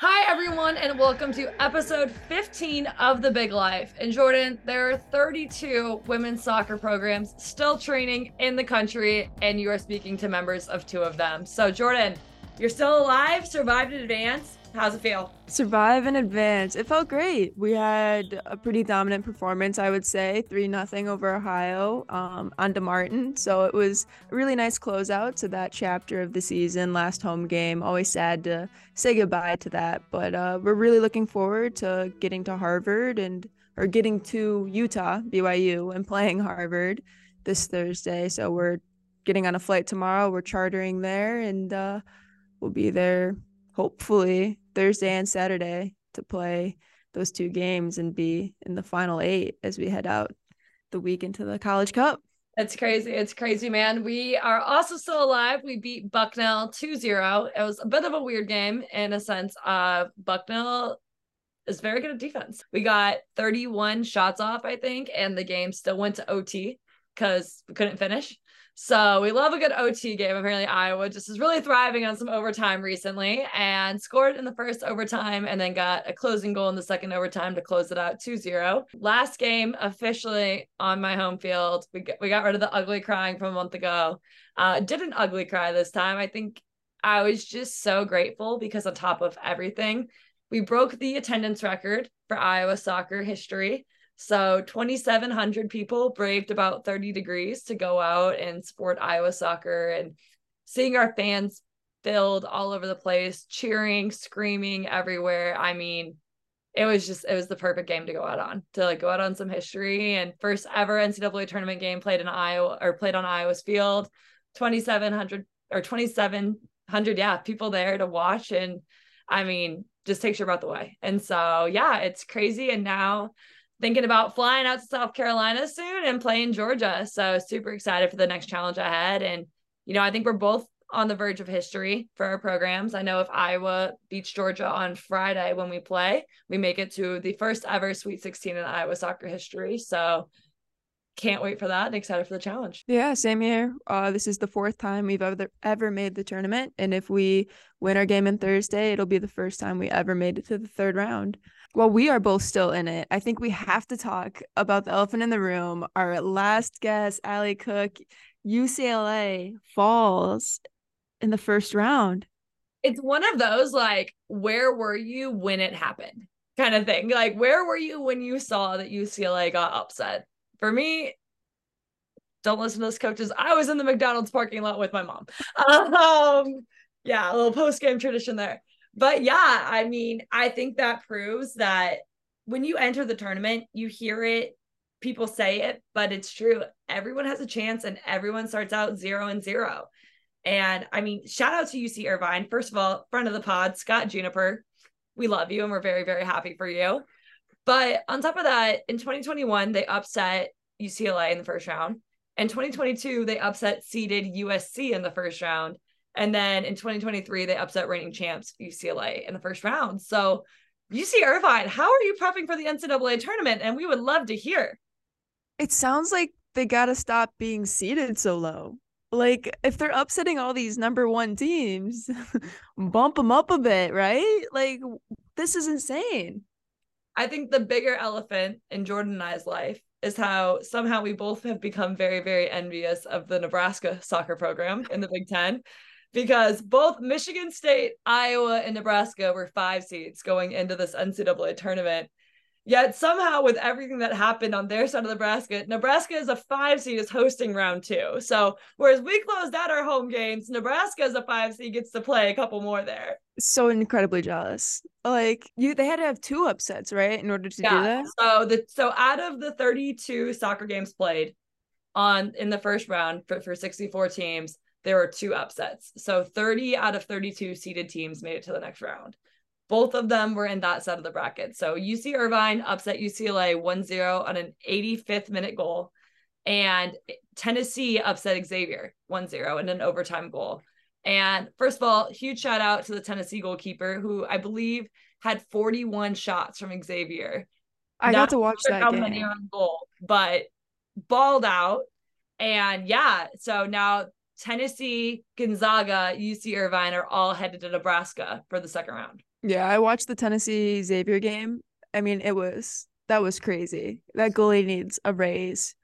Hi, everyone, and welcome to episode 15 of The Big Life. In Jordyn, there are 32 women's soccer programs still training in the country, and you are speaking to members of two of them. So, Jordyn, you're still alive, survived in advance. How's it feel? Survive in advance. It felt great. We had a pretty dominant performance, I would say, three nothing over Ohio um, on DeMartin. So it was a really nice closeout to that chapter of the season, last home game. Always sad to say goodbye to that, but uh, we're really looking forward to getting to Harvard and or getting to Utah, BYU, and playing Harvard this Thursday. So we're getting on a flight tomorrow. We're chartering there, and uh, we'll be there hopefully Thursday and Saturday to play those two games and be in the final eight as we head out the week into the College Cup. It's crazy. It's crazy, man. We are also still alive. We beat Bucknell 2 0. It was a bit of a weird game in a sense. Uh, Bucknell is very good at defense. We got 31 shots off, I think, and the game still went to OT because we couldn't finish. So we love a good OT game. Apparently, Iowa just is really thriving on some overtime recently and scored in the first overtime and then got a closing goal in the second overtime to close it out 2 0. Last game officially on my home field. We, we got rid of the ugly crying from a month ago. Uh, did an ugly cry this time. I think I was just so grateful because, on top of everything, we broke the attendance record for Iowa soccer history. So 2,700 people braved about 30 degrees to go out and support Iowa soccer and seeing our fans filled all over the place, cheering, screaming everywhere. I mean, it was just it was the perfect game to go out on to like go out on some history and first ever NCAA tournament game played in Iowa or played on Iowa's field. 2,700 or 2,700, yeah, people there to watch and I mean, just takes your breath away. And so, yeah, it's crazy. And now thinking about flying out to South Carolina soon and playing Georgia. So super excited for the next challenge ahead. And, you know, I think we're both on the verge of history for our programs. I know if Iowa beats Georgia on Friday when we play, we make it to the first ever Sweet 16 in Iowa soccer history. So can't wait for that and excited for the challenge. Yeah, same here. Uh, this is the fourth time we've ever ever made the tournament, and if we win our game on Thursday, it'll be the first time we ever made it to the third round. Well, we are both still in it. I think we have to talk about the elephant in the room. Our last guest, Allie Cook, UCLA falls in the first round. It's one of those like, where were you when it happened? Kind of thing. Like, where were you when you saw that UCLA got upset? For me, don't listen to those coaches. I was in the McDonald's parking lot with my mom. Um, yeah, a little post game tradition there but yeah, I mean, I think that proves that when you enter the tournament, you hear it, people say it, but it's true. Everyone has a chance and everyone starts out zero and zero. And I mean, shout out to UC Irvine. First of all, friend of the pod, Scott Juniper. We love you and we're very, very happy for you. But on top of that, in 2021, they upset UCLA in the first round. In 2022, they upset seeded USC in the first round. And then in 2023, they upset reigning champs UCLA in the first round. So UC Irvine, how are you prepping for the NCAA tournament? And we would love to hear. It sounds like they got to stop being seeded so low. Like if they're upsetting all these number one teams, bump them up a bit, right? Like this is insane. I think the bigger elephant in Jordyn and I's life is how somehow we both have become very, very envious of the Nebraska soccer program in the Big Ten because both Michigan State, Iowa, and Nebraska were five seeds going into this NCAA tournament. Yet somehow, with everything that happened on their side of Nebraska, Nebraska is a five seed is hosting round two. So whereas we closed out our home games, Nebraska as a five seed gets to play a couple more there. So incredibly jealous. Like you, they had to have two upsets, right, in order to yeah. do that. So the so out of the thirty-two soccer games played on in the first round for, for sixty-four teams, there were two upsets. So 30 out of 32 seeded teams made it to the next round. Both of them were in that side of the bracket. So UC Irvine upset UCLA 1 0 on an 85th minute goal. And Tennessee upset Xavier 1 0 in an overtime goal. And first of all, huge shout out to the Tennessee goalkeeper who I believe had 41 shots from Xavier. I Not got to watch that game. on goal, but balled out. And yeah, so now Tennessee, Gonzaga, UC Irvine are all headed to Nebraska for the second round. Yeah, I watched the Tennessee Xavier game. I mean, it was that was crazy. That goalie needs a raise,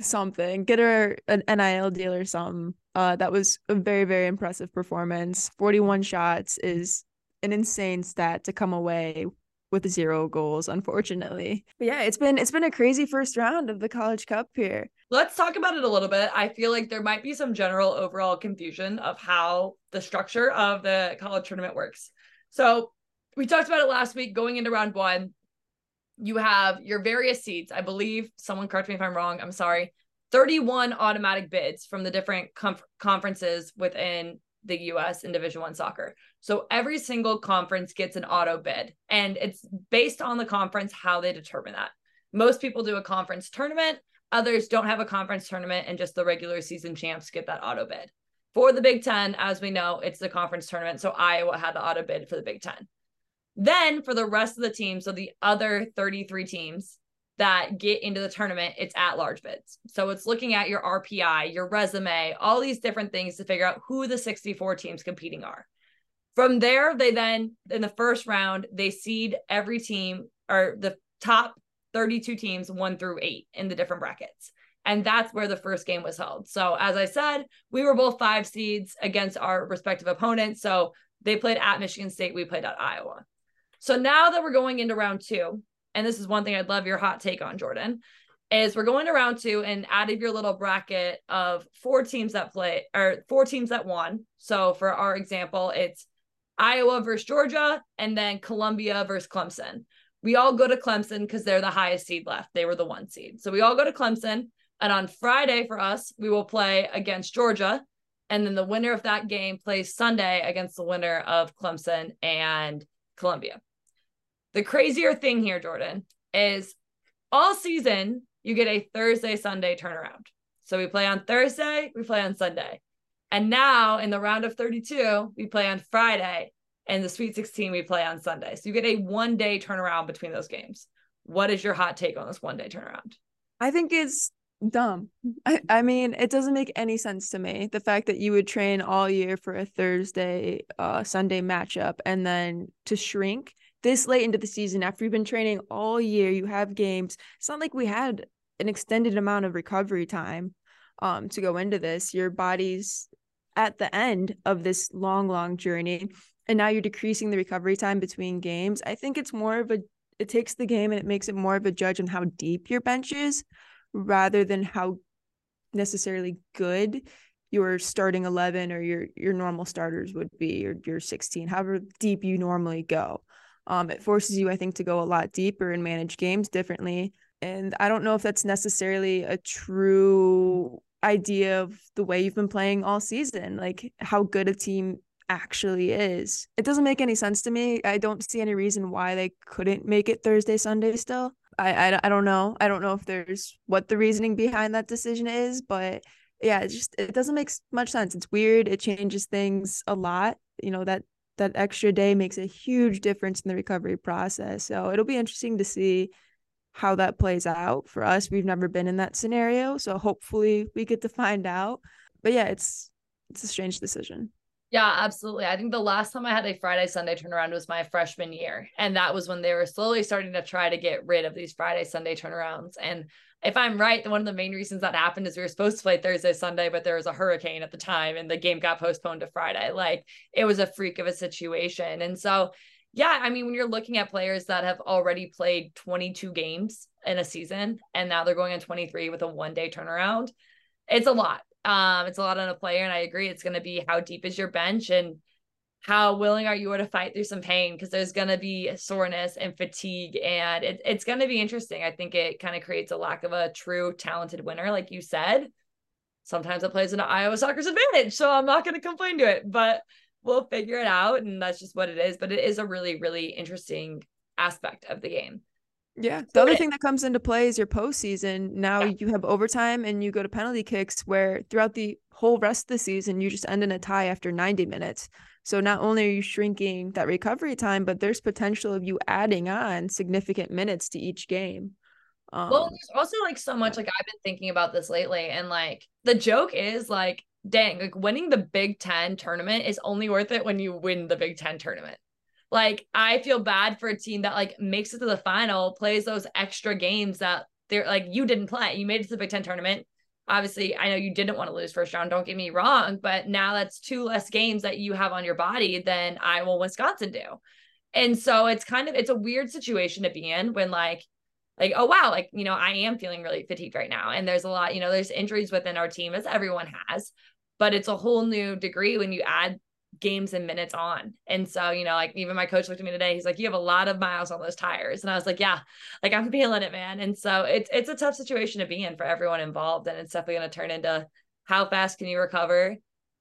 something. Get her an NIL deal or something. Uh, that was a very very impressive performance. Forty one shots is an insane stat to come away with zero goals, unfortunately. But yeah, it's been it's been a crazy first round of the College Cup here. Let's talk about it a little bit. I feel like there might be some general overall confusion of how the structure of the college tournament works. So we talked about it last week going into round one. You have your various seeds. I believe someone correct me if I'm wrong. I'm sorry. 31 automatic bids from the different com- conferences within the US in Division 1 soccer. So every single conference gets an auto bid and it's based on the conference how they determine that. Most people do a conference tournament, others don't have a conference tournament and just the regular season champs get that auto bid. For the Big 10, as we know, it's the conference tournament, so Iowa had the auto bid for the Big 10. Then for the rest of the teams, so the other 33 teams, that get into the tournament, it's at large bids. So it's looking at your RPI, your resume, all these different things to figure out who the 64 teams competing are. From there, they then, in the first round, they seed every team or the top 32 teams, one through eight in the different brackets. And that's where the first game was held. So, as I said, we were both five seeds against our respective opponents. So, they played at Michigan State, we played at Iowa. So, now that we're going into round two, and this is one thing I'd love your hot take on, Jordyn, is we're going to round two and out of your little bracket of four teams that play or four teams that won. So for our example, it's Iowa versus Georgia and then Columbia versus Clemson. We all go to Clemson because they're the highest seed left. They were the one seed. So we all go to Clemson. And on Friday for us, we will play against Georgia. And then the winner of that game plays Sunday against the winner of Clemson and Columbia. The crazier thing here, Jordyn, is all season you get a Thursday, Sunday turnaround. So we play on Thursday, we play on Sunday. And now in the round of 32, we play on Friday. And the Sweet 16, we play on Sunday. So you get a one day turnaround between those games. What is your hot take on this one day turnaround? I think it's dumb. I, I mean, it doesn't make any sense to me. The fact that you would train all year for a Thursday, uh, Sunday matchup and then to shrink this late into the season after you've been training all year, you have games. It's not like we had an extended amount of recovery time um to go into this. Your body's at the end of this long, long journey. And now you're decreasing the recovery time between games. I think it's more of a it takes the game and it makes it more of a judge on how deep your bench is rather than how necessarily good your starting 11 or your your normal starters would be or your 16 however deep you normally go um, it forces you, I think, to go a lot deeper and manage games differently. And I don't know if that's necessarily a true idea of the way you've been playing all season, like how good a team actually is. It doesn't make any sense to me. I don't see any reason why they couldn't make it Thursday, Sunday still. I, I, I don't know. I don't know if there's what the reasoning behind that decision is, but yeah, it just it doesn't make much sense. It's weird. It changes things a lot. You know that that extra day makes a huge difference in the recovery process. So it'll be interesting to see how that plays out for us. We've never been in that scenario, so hopefully we get to find out. But yeah, it's it's a strange decision. Yeah, absolutely. I think the last time I had a Friday Sunday turnaround was my freshman year. And that was when they were slowly starting to try to get rid of these Friday Sunday turnarounds. And if I'm right, one of the main reasons that happened is we were supposed to play Thursday, Sunday, but there was a hurricane at the time and the game got postponed to Friday. Like it was a freak of a situation. And so, yeah, I mean, when you're looking at players that have already played 22 games in a season and now they're going on 23 with a one day turnaround, it's a lot. Um, it's a lot on a player. And I agree, it's going to be how deep is your bench and how willing are you to fight through some pain? Because there's going to be soreness and fatigue and it, it's going to be interesting. I think it kind of creates a lack of a true talented winner like you said. Sometimes it plays into iowa soccer's advantage so i'm not going to complain to it but we'll figure it out and that's just what it is but it is a really really interesting aspect of the game yeah. The other thing that comes into play is your postseason. Now yeah. you have overtime and you go to penalty kicks where throughout the whole rest of the season, you just end in a tie after 90 minutes. So not only are you shrinking that recovery time, but there's potential of you adding on significant minutes to each game. Um, well, there's also like so much like I've been thinking about this lately, and like the joke is like, dang, like winning the Big Ten tournament is only worth it when you win the Big Ten tournament. Like I feel bad for a team that like makes it to the final, plays those extra games that they're like you didn't play. You made it to the Big Ten tournament. Obviously, I know you didn't want to lose first round. Don't get me wrong, but now that's two less games that you have on your body than Iowa, Wisconsin do. And so it's kind of it's a weird situation to be in when like like oh wow like you know I am feeling really fatigued right now and there's a lot you know there's injuries within our team as everyone has but it's a whole new degree when you add games and minutes on. And so, you know, like even my coach looked at me today, he's like, you have a lot of miles on those tires. And I was like, yeah, like I'm feeling it, man. And so it's, it's a tough situation to be in for everyone involved. And it's definitely going to turn into how fast can you recover?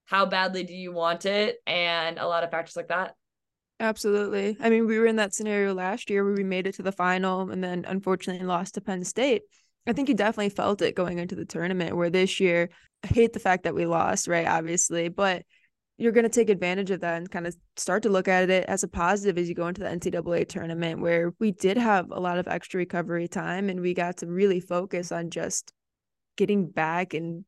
How badly do you want it? And a lot of factors like that. Absolutely. I mean, we were in that scenario last year where we made it to the final and then unfortunately lost to Penn State. I think you definitely felt it going into the tournament where this year, I hate the fact that we lost, right? Obviously, but you're going to take advantage of that and kind of start to look at it as a positive as you go into the NCAA tournament, where we did have a lot of extra recovery time and we got to really focus on just getting back and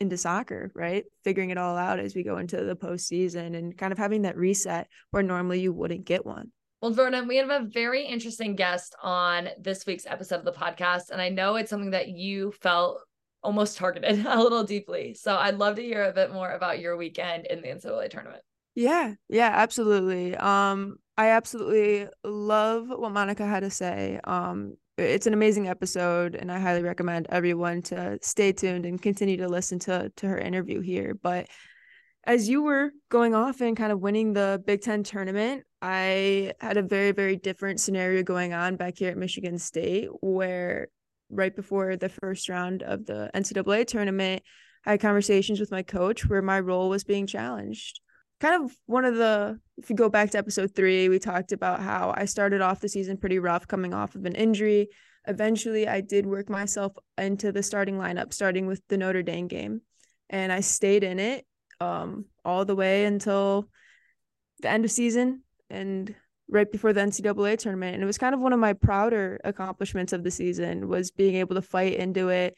into soccer, right? Figuring it all out as we go into the postseason and kind of having that reset where normally you wouldn't get one. Well, Verna, we have a very interesting guest on this week's episode of the podcast. And I know it's something that you felt almost targeted a little deeply. So I'd love to hear a bit more about your weekend in the NCAA tournament. Yeah, yeah, absolutely. Um, I absolutely love what Monica had to say. Um, it's an amazing episode, and I highly recommend everyone to stay tuned and continue to listen to to her interview here. But as you were going off and kind of winning the Big Ten tournament, I had a very, very different scenario going on back here at Michigan State, where right before the first round of the NCAA tournament, I had conversations with my coach where my role was being challenged. Kind of one of the, if you go back to episode three, we talked about how I started off the season pretty rough coming off of an injury. Eventually, I did work myself into the starting lineup, starting with the Notre Dame game. And I stayed in it um, all the way until the end of season. And right before the NCAA tournament. And it was kind of one of my prouder accomplishments of the season was being able to fight into it.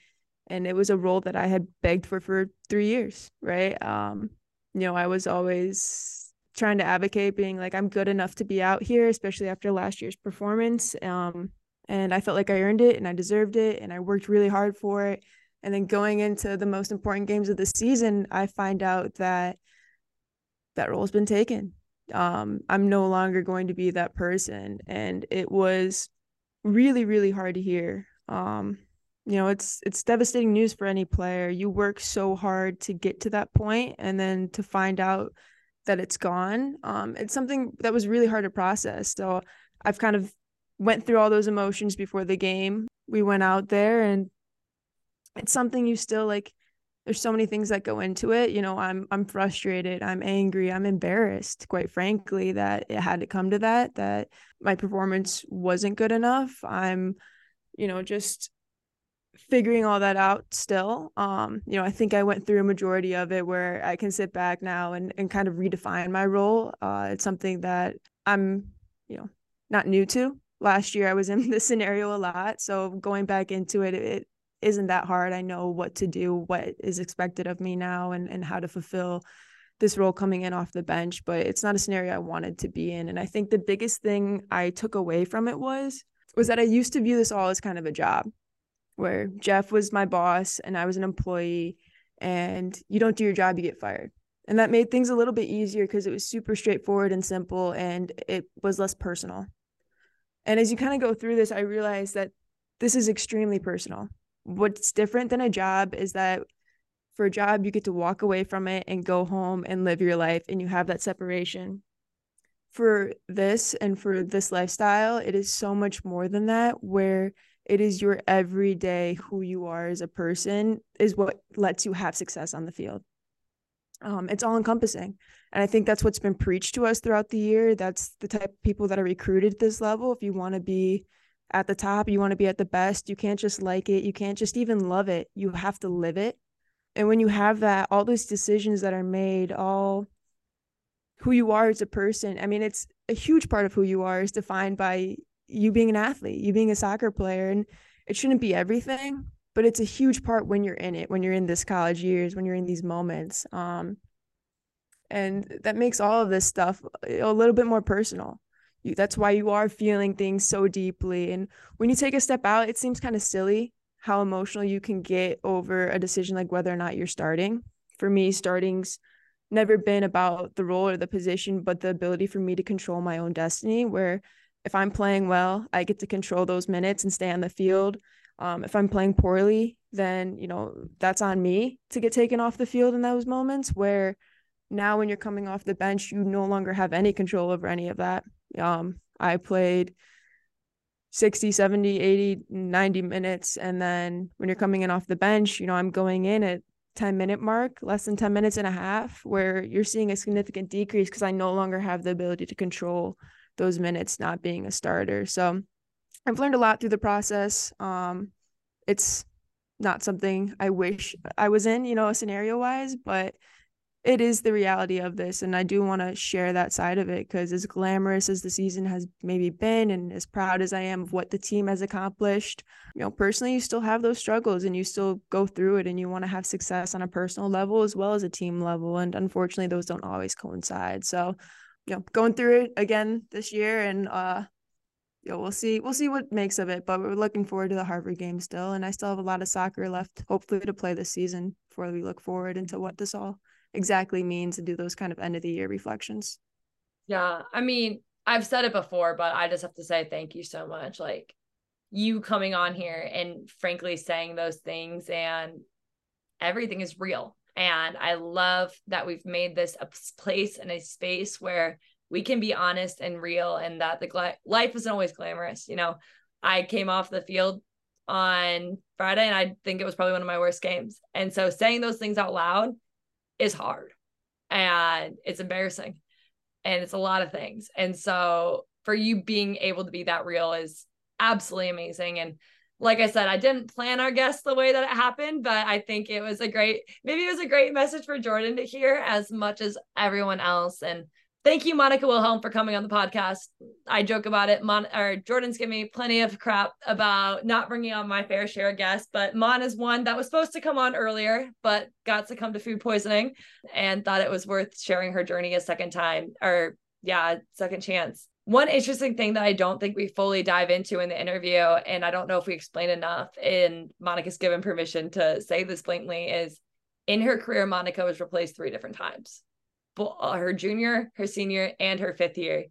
And it was a role that I had begged for for three years, right? Um, you know, I was always trying to advocate being like, I'm good enough to be out here, especially after last year's performance. Um, and I felt like I earned it and I deserved it and I worked really hard for it. And then going into the most important games of the season, I find out that that role's been taken um, I'm no longer going to be that person. And it was really, really hard to hear. Um, you know, it's it's devastating news for any player. You work so hard to get to that point and then to find out that it's gone. Um, it's something that was really hard to process. So I've kind of went through all those emotions before the game. We went out there and it's something you still like there's so many things that go into it. You know i'm i'm frustrated i'm angry i'm embarrassed quite frankly that it had to come to that that my performance wasn't good enough. I'm you know just figuring all that out still. Um you know i think i went through a majority of it where i can sit back now and and kind of redefine my role. Uh it's something that i'm you know not new to. Last year i was in this scenario a lot. So going back into it it isn't that hard. I know what to do, what is expected of me now, and and how to fulfill this role coming in off the bench. But it's not a scenario I wanted to be in. And I think the biggest thing I took away from it was was that I used to view this all as kind of a job, where Jeff was my boss and I was an employee, and you don't do your job, you get fired. And that made things a little bit easier because it was super straightforward and simple and it was less personal. And as you kind of go through this, I realized that this is extremely personal what's different than a job is that for a job you get to walk away from it and go home and live your life and you have that separation. For this and for this lifestyle it is so much more than that where it is your everyday who you are as a person is what lets you have success on the field. Um, it's all encompassing and i think that's what's been preached to us throughout the year. That's the type of people that are recruited at this level. If you want to be at the top, you want to be at the best. You can't just like it. You can't just even love it. You have to live it. And when you have that, all those decisions that are made, all who you are as a person, I mean, it's a huge part of who you are is defined by you being an athlete, you being a soccer player. And it shouldn't be everything, but it's a huge part when you're in it, when you're in this college years, when you're in these moments. Um, and that makes all of this stuff a little bit more personal you, that's why you are feeling things so deeply. And when you take a step out, it seems kind of silly how emotional you can get over a decision like whether or not you're starting. For me, starting's never been about the role or the position, but the ability for me to control my own destiny. Where if I'm playing well, I get to control those minutes and stay on the field. Um, if I'm playing poorly, then you know that's on me to get taken off the field in those moments. Where now, when you're coming off the bench, you no longer have any control over any of that. Um, I played 60, 70, 80, 90 minutes. And then when you're coming in off the bench, you know, I'm going in at 10 minute mark, less than 10 minutes and a half, where you're seeing a significant decrease because I no longer have the ability to control those minutes not being a starter. So I've learned a lot through the process. Um, it's not something I wish I was in, you know, scenario wise, but it is the reality of this and i do want to share that side of it because as glamorous as the season has maybe been and as proud as i am of what the team has accomplished you know personally you still have those struggles and you still go through it and you want to have success on a personal level as well as a team level and unfortunately those don't always coincide. So you know going through it again this year and uh know, we'll see we'll see what makes of it but we're looking forward to the harvard game still and i still have a lot of soccer left hopefully to play this season before we look forward into what this all exactly means and do those kind of end of the year reflections. Yeah. I mean, I've said it before, but I just have to say thank you so much. Like you coming on here and frankly saying those things and everything is real. And I love that we've made this a place and a space where we can be honest and real and that the gla- life isn't always glamorous. You know, I came off the field on Friday and I think it was probably one of my worst games. And so saying those things out loud is hard and it's embarrassing and it's a lot of things. And so for you being able to be that real is absolutely amazing. And like I said, I didn't plan our guest the way that it happened, but I think it was a great, maybe it was a great message for Jordyn to hear as much as everyone else. And thank you, Monica Wilhelm, for coming on the podcast. I joke about it. Mon or Jordyn's giving me plenty of crap about not bringing on my fair share of guests, but Mon is one that was supposed to come on earlier, but got come to food poisoning and thought it was worth sharing her journey a second time or yeah, second chance. One interesting thing that I don't think we fully dive into in the interview, and I don't know if we explain enough, and Monica's given permission to say this blatantly, is in her career, Monica was replaced three different times Uh, her junior, her senior, and her fifth year,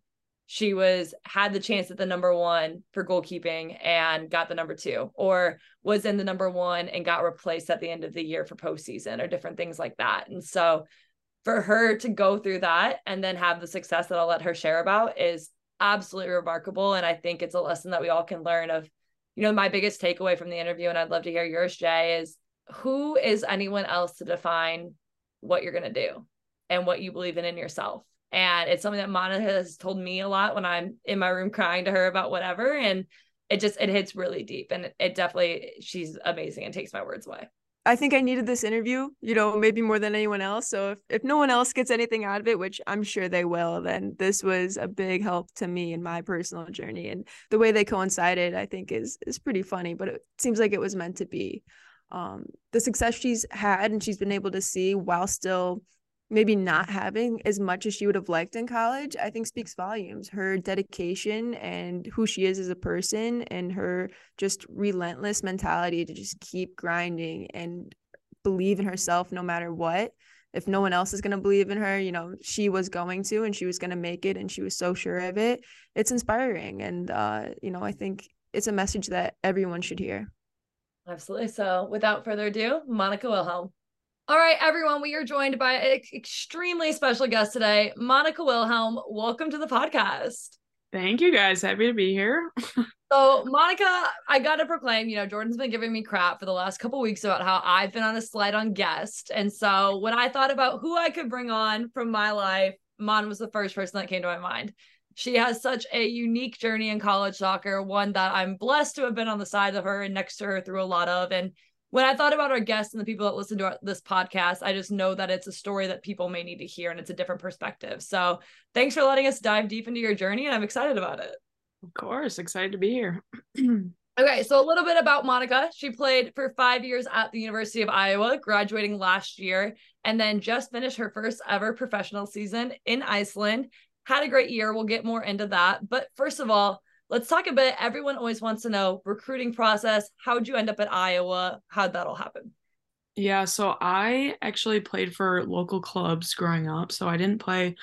she was had the chance at the number one for goalkeeping and got the number two, or was in the number one and got replaced at the end of the year for postseason or different things like that. And so for her to go through that and then have the success that I'll let her share about is absolutely remarkable. And I think it's a lesson that we all can learn of, you know, my biggest takeaway from the interview, and I'd love to hear yours, Jay, is who is anyone else to define what you're going to do? And what you believe in in yourself. And it's something that Monica has told me a lot when I'm in my room crying to her about whatever. And it just it hits really deep. And it, definitely she's amazing and takes my words away. I think I needed this interview, you know, maybe more than anyone else. So if, if no one else gets anything out of it, which I'm sure they will, then this was a big help to me in my personal journey. And the way they coincided, I think is is pretty funny, but it seems like it was meant to be. Um, the success she's had and she's been able to see while still maybe not having as much as she would have liked in college, I think speaks volumes. Her dedication and who she is as a person and her just relentless mentality to just keep grinding and believe in herself no matter what. If no one else is going to believe in her, you know, she was going to and she was going to make it and she was so sure of it. It's inspiring. And, uh, you know, I think it's a message that everyone should hear. Absolutely. So without further ado, Monica Wilhelm. All right, everyone, we are joined by an extremely special guest today, Monica Wilhelm. Welcome to the podcast. Thank you guys. Happy to be here. so, Monica, I got to proclaim, you know, Jordyn's been giving me crap for the last couple weeks about how I've been on a slide on guest. And so, when I thought about who I could bring on from my life, Mon was the first person that came to my mind. She has such a unique journey in college soccer, one that I'm blessed to have been on the side of her and next to her through a lot of. And when I thought about our guests and the people that listen to our, this podcast, I just know that it's a story that people may need to hear and it's a different perspective. So thanks for letting us dive deep into your journey, and I'm excited about it. Of course, excited to be here. okay, so a little bit about Monica. She played for five years at the University of Iowa, graduating last year, and then just finished her first ever professional season in Iceland had a great year. We'll get more into that. But first of all, let's talk a bit. Everyone always wants to know recruiting process. How'd you end up at Iowa? How'd that all happen? Yeah, so I actually played for local clubs growing up. So I didn't play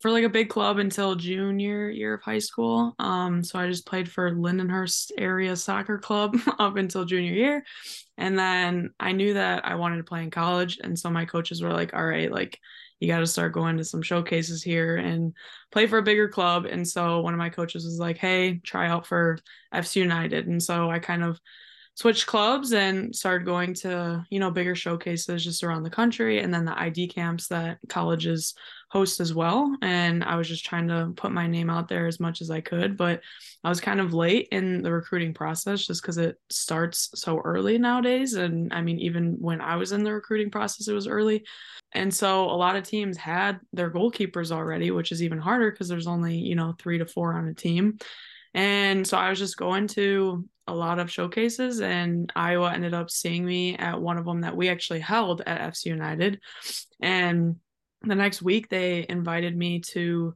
for like a big club until junior year of high school. Um, so I just played for Lindenhurst area soccer club up until junior year. And then I knew that I wanted to play in college. And so my coaches were like, all right, like you got to start going to some showcases here and play for a bigger club. And so one of my coaches was like, hey, try out for FC United. And so I kind of switched clubs and started going to, you know, bigger showcases just around the country and then the ID camps that colleges host as well. And I was just trying to put my name out there as much as I could. But I was kind of late in the recruiting process just because it starts so early nowadays. And I mean, even when I was in the recruiting process, it was early. And so a lot of teams had their goalkeepers already, which is even harder because there's only, you know, three to four on a team. And so I was just going to a lot of showcases, and Iowa ended up seeing me at one of them that we actually held at FC United. And the next week, they invited me to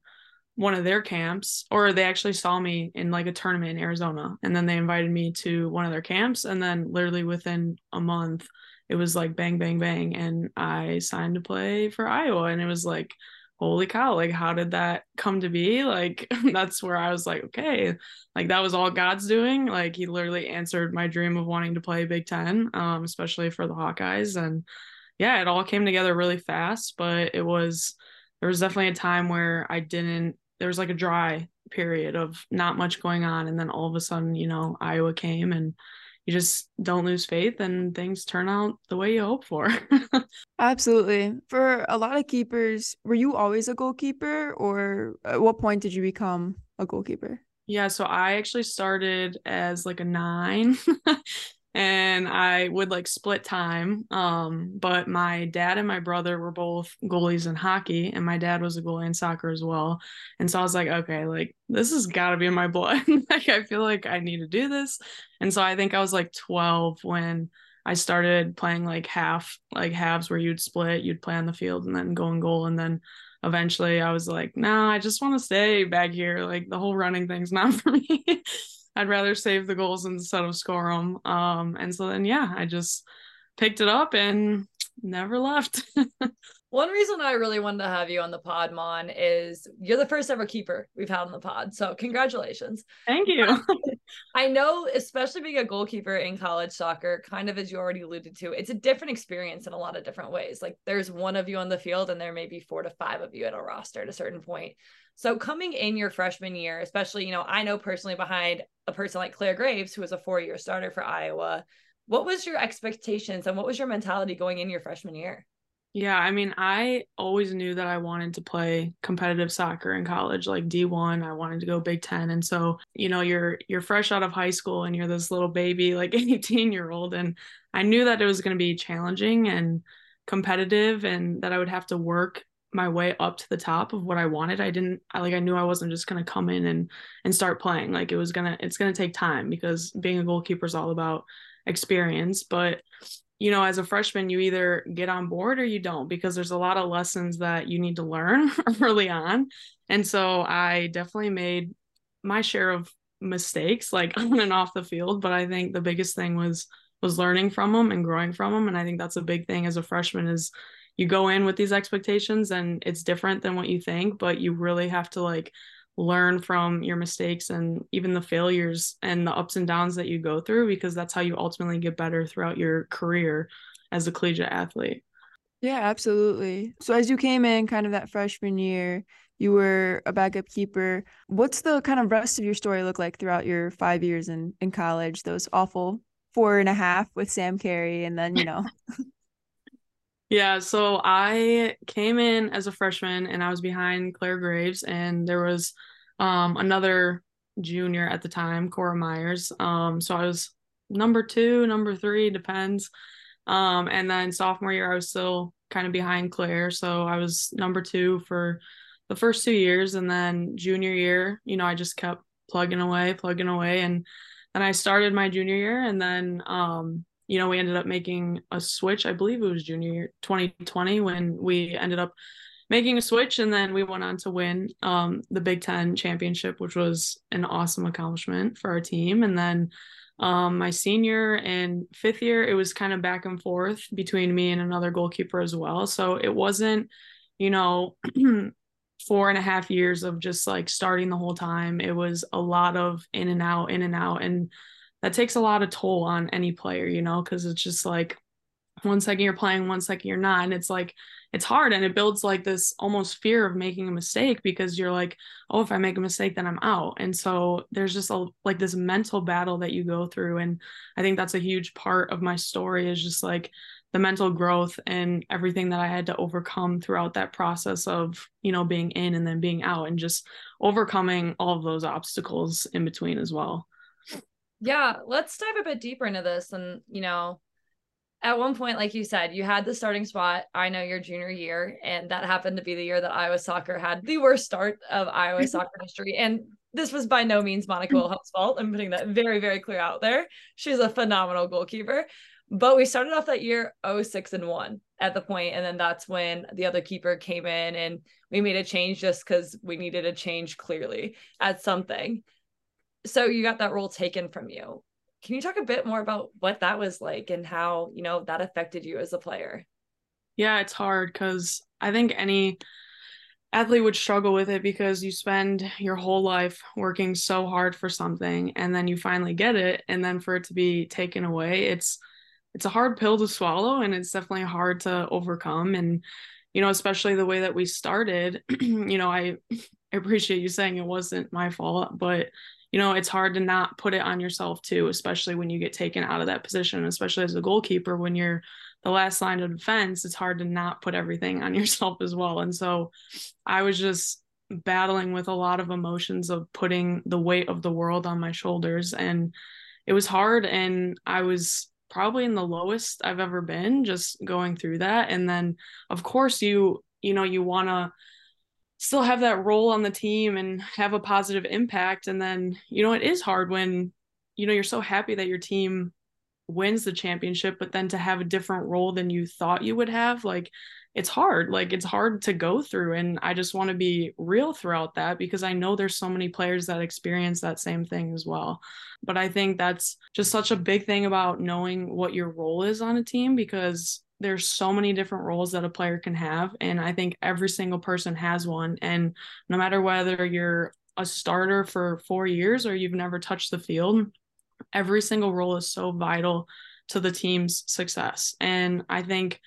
one of their camps, or they actually saw me in like a tournament in Arizona. And then they invited me to one of their camps. And then, literally within a month, it was like bang, bang, bang. And I signed to play for Iowa. And it was like, holy cow, like, how did that come to be? Like, that's where I was like, okay, like, that was all God's doing. Like, he literally answered my dream of wanting to play Big Ten, um, especially for the Hawkeyes. And yeah, it all came together really fast, but it was, there was definitely a time where I didn't, there was like a dry period of not much going on. And then all of a sudden, you know, Iowa came and, you just don't lose faith and things turn out the way you hope for. Absolutely. For a lot of keepers, were you always a goalkeeper or at what point did you become a goalkeeper? Yeah, so I actually started as like a nine and I would like split time. Um, but my dad and my brother were both goalies in hockey, and my dad was a goalie in soccer as well. And so I was like, okay, like this has got to be in my blood. like I feel like I need to do this. And so I think I was like 12 when I started playing like half, like halves where you'd split, you'd play on the field and then go and goal. And then eventually I was like, no, nah, I just want to stay back here. Like the whole running thing's not for me. I'd rather save the goals instead of score them. Um, and so then, yeah, I just picked it up and never left. One reason I really wanted to have you on the pod, Mon, is you're the first ever keeper we've had on the pod. So congratulations. Thank you. I know, especially being a goalkeeper in college soccer, kind of as you already alluded to, it's a different experience in a lot of different ways. Like there's one of you on the field, and there may be four to five of you at a roster at a certain point. So coming in your freshman year, especially, you know, I know personally behind a person like Claire Graves, who was a four-year starter for Iowa. What was your expectations and what was your mentality going in your freshman year? Yeah, I mean, I always knew that I wanted to play competitive soccer in college, like D1. I wanted to go Big 10. And so, you know, you're you're fresh out of high school and you're this little baby, like 18 year old. And I knew that it was going to be challenging and competitive and that I would have to work my way up to the top of what I wanted. I didn't I like I knew I wasn't just gonna come in and and start playing. Like it was gonna it's gonna take time because being a goalkeeper is all about experience. But you know, as a freshman, you either get on board or you don't because there's a lot of lessons that you need to learn early on. And so I definitely made my share of mistakes like on and off the field, but I think the biggest thing was was learning from them and growing from them and I think that's a big thing as a freshman is you go in with these expectations and it's different than what you think but you really have to like learn from your mistakes and even the failures and the ups and downs that you go through because that's how you ultimately get better throughout your career as a collegiate athlete. Yeah absolutely. So as you came in kind of that freshman year you were a backup keeper. What's the kind of rest of your story look like throughout your five years in in college? Those awful four and a half with sam carey and then you know Yeah, so I came in as a freshman and I was behind Claire Graves and there was um, another junior at the time, Cora Myers. Um, so I was number two, number three, depends. Um, and then sophomore year, I was still kind of behind Claire. So I was number two for the first two years. And then junior year, you know, I just kept plugging away, plugging away. And then I started my junior year and then um, you know, we ended up making a switch. I believe it was junior year 2020 when we ended up making a switch and then we went on to win um, the Big 10 championship which was an awesome accomplishment for our team. And then um, my senior and fifth year it was kind of back and forth between me and another goalkeeper as well. So it wasn't you know four and a half years of just like starting the whole time. It was a lot of in and out in and out. And that takes a lot of toll on any player you know because it's just like one second you're playing one second you're not and it's like it's hard and it builds like this almost fear of making a mistake because you're like oh if i make a mistake then i'm out. And so there's just a like this mental battle that you go through and i think that's a huge part of my story is just like the mental growth and everything that i had to overcome throughout that process of you know being in and then being out and just overcoming all of those obstacles in between as well yeah let's dive a bit deeper into this and you know at one point, like you said, you had the starting spot. I know your junior year, and that happened to be the year that Iowa soccer had the worst start of Iowa mm-hmm. soccer history. And this was by no means Monica mm-hmm. Wilhelm's fault. I'm putting that very, very clear out there. She's a phenomenal goalkeeper. But we started off that year 06 and 1 at the point, and then that's when the other keeper came in and we made a change just because we needed a change clearly at something. So you got that role taken from you can you talk a bit more about what that was like and how, you know, that affected you as a player? Yeah, it's hard because I think any athlete would struggle with it because you spend your whole life working so hard for something and then you finally get it and then for it to be taken away it's it's a hard pill to swallow and it's definitely hard to overcome and you know especially the way that we started you know I, I appreciate you saying it wasn't my fault but you know, it's hard to not put it on yourself too, especially when you get taken out of that position, especially as a goalkeeper when you're the last line of defense, it's hard to not put everything on yourself as well. And so I was just battling with a lot of emotions of putting the weight of the world on my shoulders and it was hard and I was probably in the lowest I've ever been just going through that and then of course you you know you want to still have that role on the team and have a positive impact. And then you know it is hard when you know you're so happy that your team wins the championship but then to have a different role than you thought you would have like it's hard. Like it's hard to go through. And i just want to be real throughout that because i know there's so many players that experience that same thing as well. But i think that's just such a big thing about knowing what your role is on a team because there's so many different roles that a player can have and i think every single person has one and no matter whether you're a starter for 4 years or you've never touched the field every single role is so vital to the team's success. And i think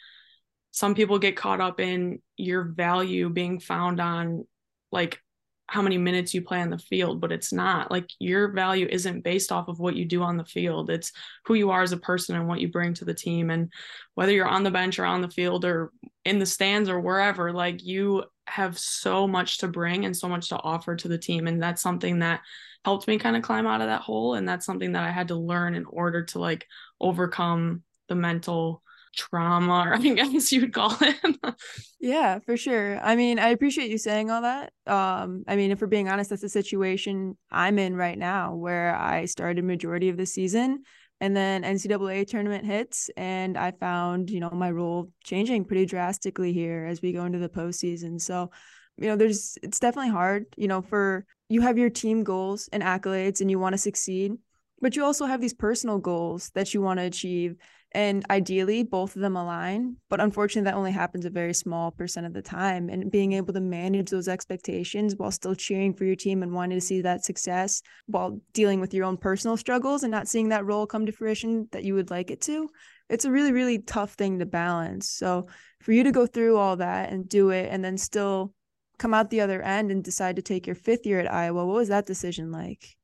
some people get caught up in your value being found on like how many minutes you play on the field, but it's not like your value isn't based off of what you do on the field. It's who you are as a person and what you bring to the team. And whether you're on the bench or on the field or in the stands or wherever, like you have so much to bring and so much to offer to the team. And that's something that helped me kind of climb out of that hole. And that's something that I had to learn in order to like overcome the mental trauma, or I guess you would call it. yeah, for sure. I mean, I appreciate you saying all that. Um, I mean, if we're being honest, that's the situation I'm in right now, where I started majority of the season, and then NCAA tournament hits, and I found you know my role changing pretty drastically here as we go into the postseason. So, you know, there's it's definitely hard. You know, for you have your team goals and accolades, and you want to succeed but you also have these personal goals that you want to achieve and ideally both of them align but unfortunately that only happens a very small percent of the time and being able to manage those expectations while still cheering for your team and wanting to see that success while dealing with your own personal struggles and not seeing that role come to fruition that you would like it to it's a really really tough thing to balance. So for you to go through all that and do it and then still come out the other end and decide to take your fifth year at Iowa what was that decision like?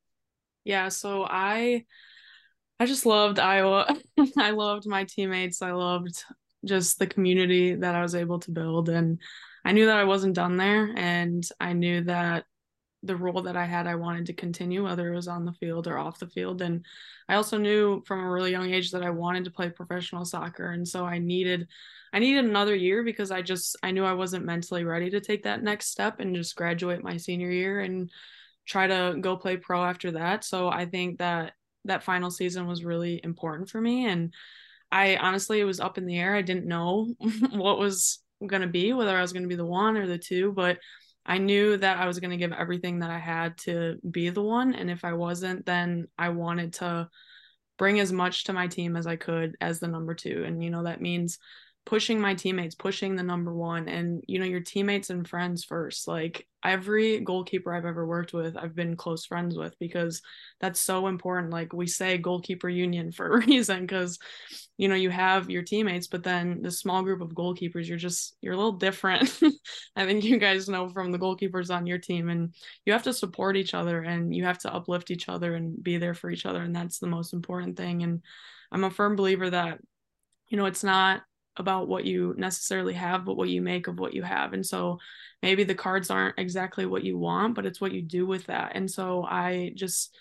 Yeah so i I just loved Iowa. I loved my teammates. I loved just the community that I was able to build. And I knew that I wasn't done there. And I knew that the role that I had, I wanted to continue, whether it was on the field or off the field. And I also knew from a really young age that I wanted to play professional soccer. And so I needed I needed another year because I just I knew I wasn't mentally ready to take that next step and just graduate my senior year and try to go play pro after that. So I think that that final season was really important for me and I honestly it was up in the air. I didn't know what was going to be, whether I was going to be the one or the two, but I knew that I was going to give everything that I had to be the one. And if I wasn't, then I wanted to bring as much to my team as I could as the number two. And, you know, that means pushing my teammates, pushing the number one, and you know, your teammates and friends first. Like every goalkeeper I've ever worked with, I've been close friends with because that's so important. Like we say goalkeeper union for a reason because you know, you have your teammates, but then the small group of goalkeepers, you're just you're a little different. I think you guys know from the goalkeepers on your team, and you have to support each other and you have to uplift each other and be there for each other. And that's the most important thing. And I'm a firm believer that, you know, it's not about what you necessarily have, but what you make of what you have. And so maybe the cards aren't exactly what you want, but it's what you do with that. And so I just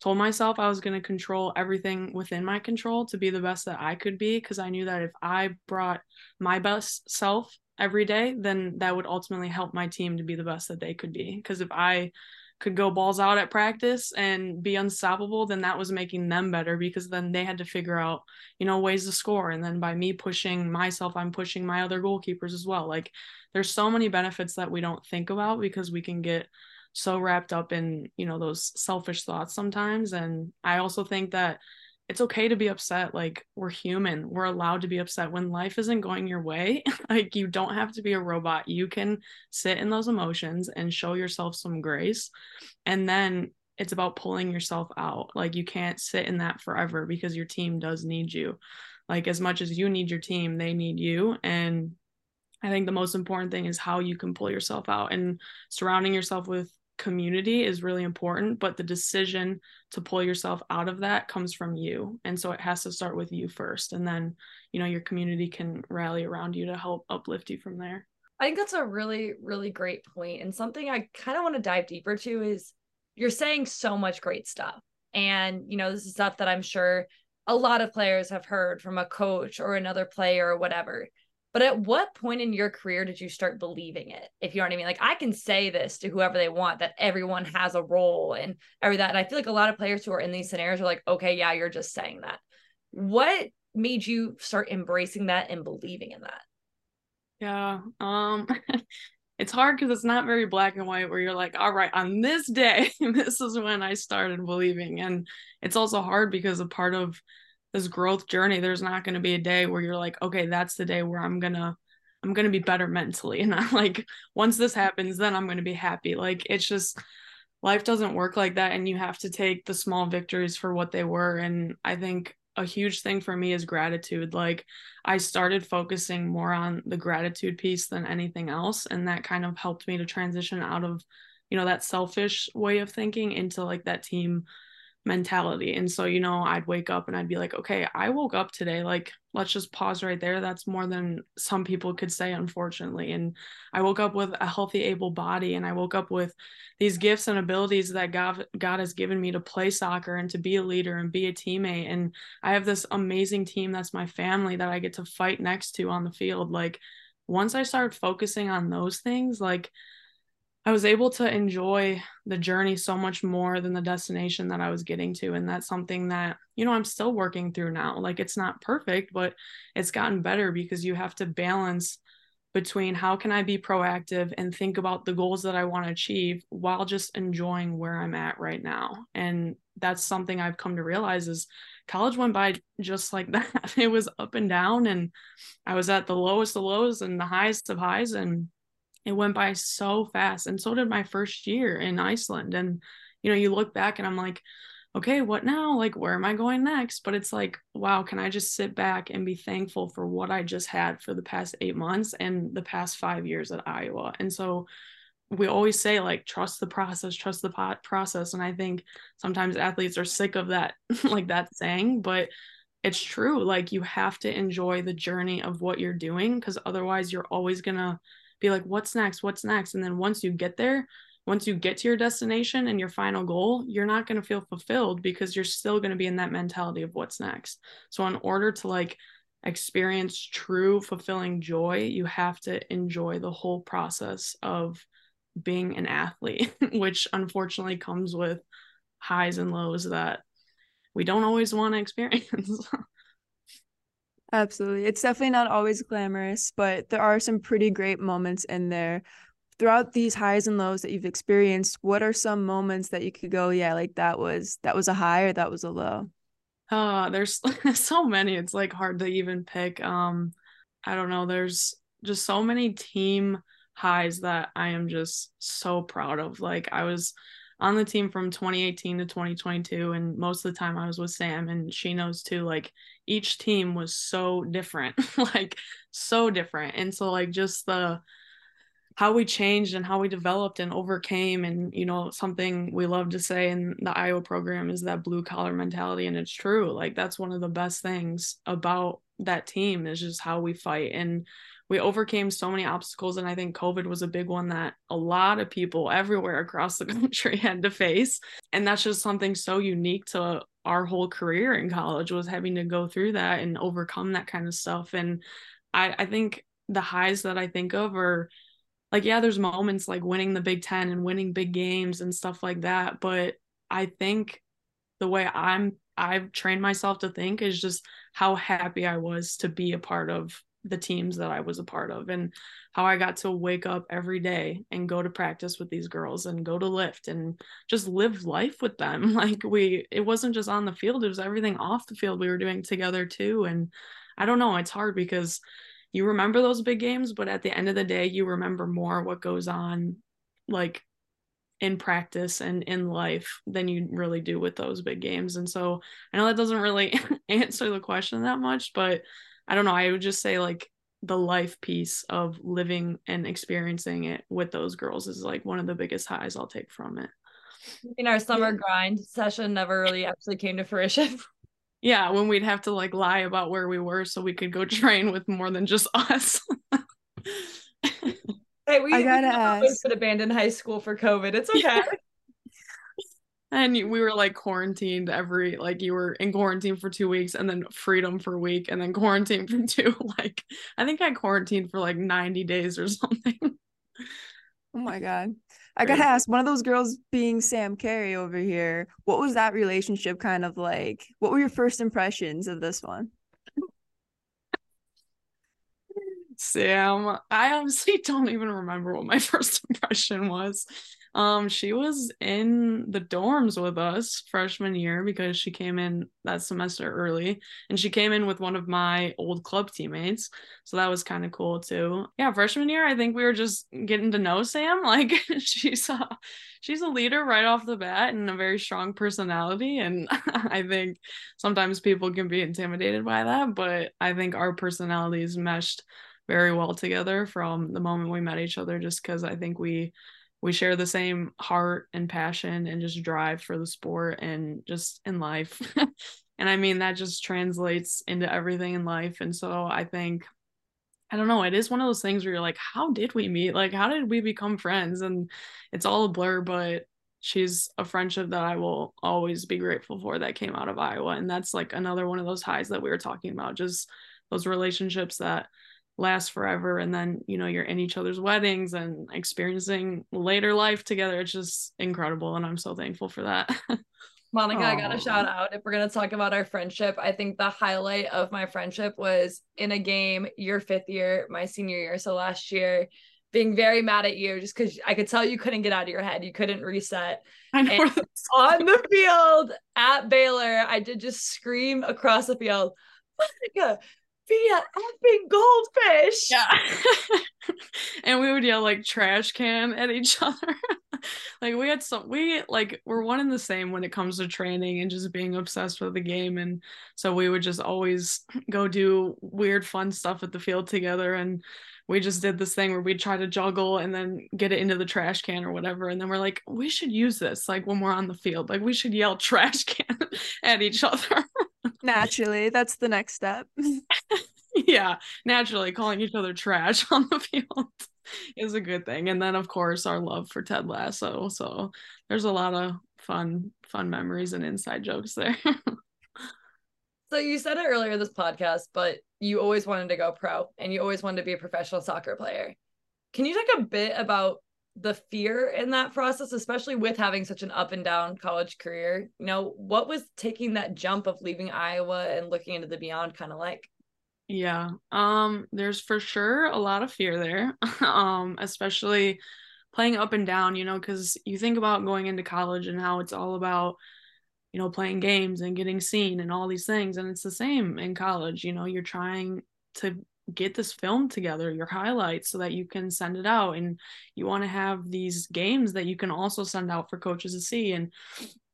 told myself I was going to control everything within my control to be the best that I could be because I knew that if I brought my best self every day, then that would ultimately help my team to be the best that they could be. Because if I could go balls out at practice and be unstoppable, then that was making them better because then they had to figure out, you know, ways to score. And then by me pushing myself, I'm pushing my other goalkeepers as well. Like there's so many benefits that we don't think about because we can get so wrapped up in, you know, those selfish thoughts sometimes. And I also think that it's okay to be upset. Like we're human. We're allowed to be upset when life isn't going your way. like you don't have to be a robot. You can sit in those emotions and show yourself some grace. And then it's about pulling yourself out. Like you can't sit in that forever because your team does need you. Like as much as you need your team, they need you. And I think the most important thing is how you can pull yourself out and surrounding yourself with community is really important, but the decision to pull yourself out of that comes from you. And so it has to start with you first. And then, you know, your community can rally around you to help uplift you from there. I think that's a really, really great point. And something I kind of want to dive deeper to is you're saying so much great stuff. And, you know, this is stuff that I'm sure a lot of players have heard from a coach or another player or whatever. But at what point in your career did you start believing it? If you know what I mean? Like I can say this to whoever they want that everyone has a role and every that. And I feel like a lot of players who are in these scenarios are like, okay, yeah, you're just saying that. What made you start embracing that and believing in that? Yeah. Um it's hard because it's not very black and white where you're like, all right, on this day, this is when I started believing. And it's also hard because a part of this growth journey there's not going to be a day where you're like okay that's the day where i'm going to i'm going to be better mentally. And i'm like once this happens then i'm going to be happy. Like it's just life doesn't work like that and you have to take the small victories for what they were. And i think a huge thing for me is gratitude. Like i started focusing more on the gratitude piece than anything else and that kind of helped me to transition out of you know that selfish way of thinking into like that team mentality. And so, you know, I'd wake up and I'd be like, okay, I woke up today. Like, let's just pause right there. That's more than some people could say, unfortunately. And I woke up with a healthy, able body. And I woke up with these gifts and abilities that God, God has given me to play soccer and to be a leader and be a teammate. And I have this amazing team that's my family that I get to fight next to on the field. Like, once I started focusing on those things, like, I was able to enjoy the journey so much more than the destination that I was getting to. And that's something that, you know, I'm still working through now. Like it's not perfect, but it's gotten better because you have to balance between how can I be proactive and think about the goals that I want to achieve while just enjoying where I'm at right now. And that's something I've come to realize is college went by just like that. It was up and down and I was at the lowest of lows and the highest of highs and it went by so fast and so did my first year in Iceland and you know you look back and I'm like okay what now? Like where am I going next? But it's like wow can I just sit back and be thankful for what I just had for the past 8 months and the past 5 years at Iowa? And so we always say like trust the process trust the pot process and I think sometimes athletes are sick of that like that saying but it's true like you have to enjoy the journey of what you're doing because otherwise you're always to be like, what's next? What's next? And then once you get there, once you get to your destination and your final goal, you're not going to feel fulfilled because you're still going to be in that mentality of what's next. So, in order to like experience true fulfilling joy, you have to enjoy the whole process of being an athlete, which unfortunately comes with highs and lows that we don't always want to experience. Absolutely. It's definitely not always glamorous, but there are some pretty great moments in there. Throughout these highs and lows that you've experienced, what are some moments that you could go, yeah, like that was that was a high or that was a low? Uh, there's so many. It's like hard to even pick. Um, I don't know. There's just so many team highs that I am just so proud of. Like I was on the team from 2018 to 2022 and most of the time I was with Sam and she knows too like each team was so different like so different. And so like just the how we changed and how we developed and overcame and you know something we love to say in the Iowa program is that blue collar mentality and it's true. Like that's one of the best things about that team is just how we fight. And we overcame so many obstacles and i think covid was a big one that a lot of people everywhere across the country had to face. And that's just something so unique to our whole career in college was having to go through that and overcome that kind of stuff. And i i think the highs that i think of are like yeah there's moments like winning the big 10 and winning big games and stuff like that. But i think the way i'm i've trained myself to think is just how happy i was to be a part of the teams that I was a part of and how I got to wake up every day and go to practice with these girls and go to lift and just live life with them. Like we it wasn't just on the field, it was everything off the field we were doing together too and I don't know, it's hard because you remember those big games, but at the end of the day you remember more what goes on like in practice and in life than you really do with those big games. And so I know that doesn't really answer the question that much, but I don't know. I would just say like the life piece of living and experiencing it with those girls is like one of the biggest highs I'll take from it. In our summer yeah. grind session never really actually came to fruition. Yeah, when we'd have to like lie about where we were so we could go train with more than just us. hey, we, I gotta we ask. could abandon high school for COVID. It's okay. And we were like quarantined every like you were in quarantine for two weeks and then freedom for a week and then quarantine for two like i think i quarantined for like 90 days or something. Oh my god. I gotta ask one of those girls being sam carey over here what was that relationship kind of like? What were your first impressions of this one? Sam i honestly don't even remember what my first impression was um, she was in the dorms with us freshman year because she came in that semester early and she came in with one of my old club teammates. So that was kind of cool too. Yeah, freshman year, I think we were just getting to know Sam. Like she's a, she's a leader right off the bat and a very strong personality. And I think sometimes people can be intimidated by that, but I think our personalities meshed very well together from the moment we met each other just because I think we we share the same heart and passion and just drive for the sport and just in life. and I mean, that just translates into everything in life. And so I think, I don't know, it is one of those things where you're like, how did we meet? Like, how did we become friends? And it's all a blur, but she's a friendship that I will always be grateful for that came out of Iowa. And that's like another one of those highs that we were talking about, just those relationships that last forever and then you know you're in each other's weddings and experiencing later life together it's just incredible and i'm so thankful for that monica Aww. i got a shout out if we're going to talk about our friendship i think the highlight of my friendship was in a game your fifth year my senior year so last year being very mad at you just because I could tell you couldn't get out of your head. You couldn't reset. on the field at Baylor, I did just scream across the field, Monica, be a effing goldfish. Yeah. and we would yell like trash can at each other. like we had some we like we're one and the same when it comes to training and just being obsessed with the game. And so we would just always go do weird fun stuff at the field together and we just did this thing where we'd try to juggle and then get it into the trash can or whatever. And then we're like, we should use this like when we're on the field. Like we should yell trash can at each other. Naturally, that's the next step. yeah, naturally, calling each other trash on the field is a good thing. And then, of course, our love for Ted Lasso. So there's a lot of fun, fun memories and inside jokes there. so you said it earlier this podcast, but you always wanted to go pro and you always wanted to be a professional soccer player. Can you talk a bit about the fear in that process, especially with having such an up and down college career? You know, what was taking that jump of leaving Iowa and looking into the beyond kind of like? Yeah. Um there's for sure a lot of fear there. um especially playing up and down, you know, cuz you think about going into college and how it's all about you know playing games and getting seen and all these things and it's the same in college, you know, you're trying to get this film together, your highlights, so that you can send it out. And you want to have these games that you can also send out for coaches to see. And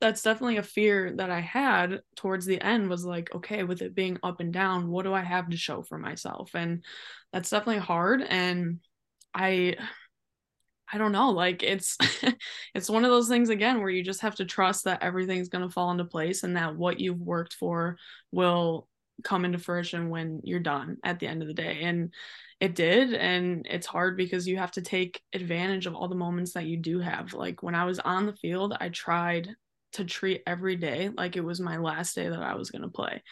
that's definitely a fear that I had towards the end was like, okay, with it being up and down, what do I have to show for myself? And that's definitely hard. And I, I don't know, like it's it's one of those things again where you just have to trust that everything's going to fall into place and that what you've worked for will come into fruition when you're done at the end of the day. And it did and it's hard because you have to take advantage of all the moments that you do have. Like when i was on the field i tried to treat every day like it was my last day that i was going to play.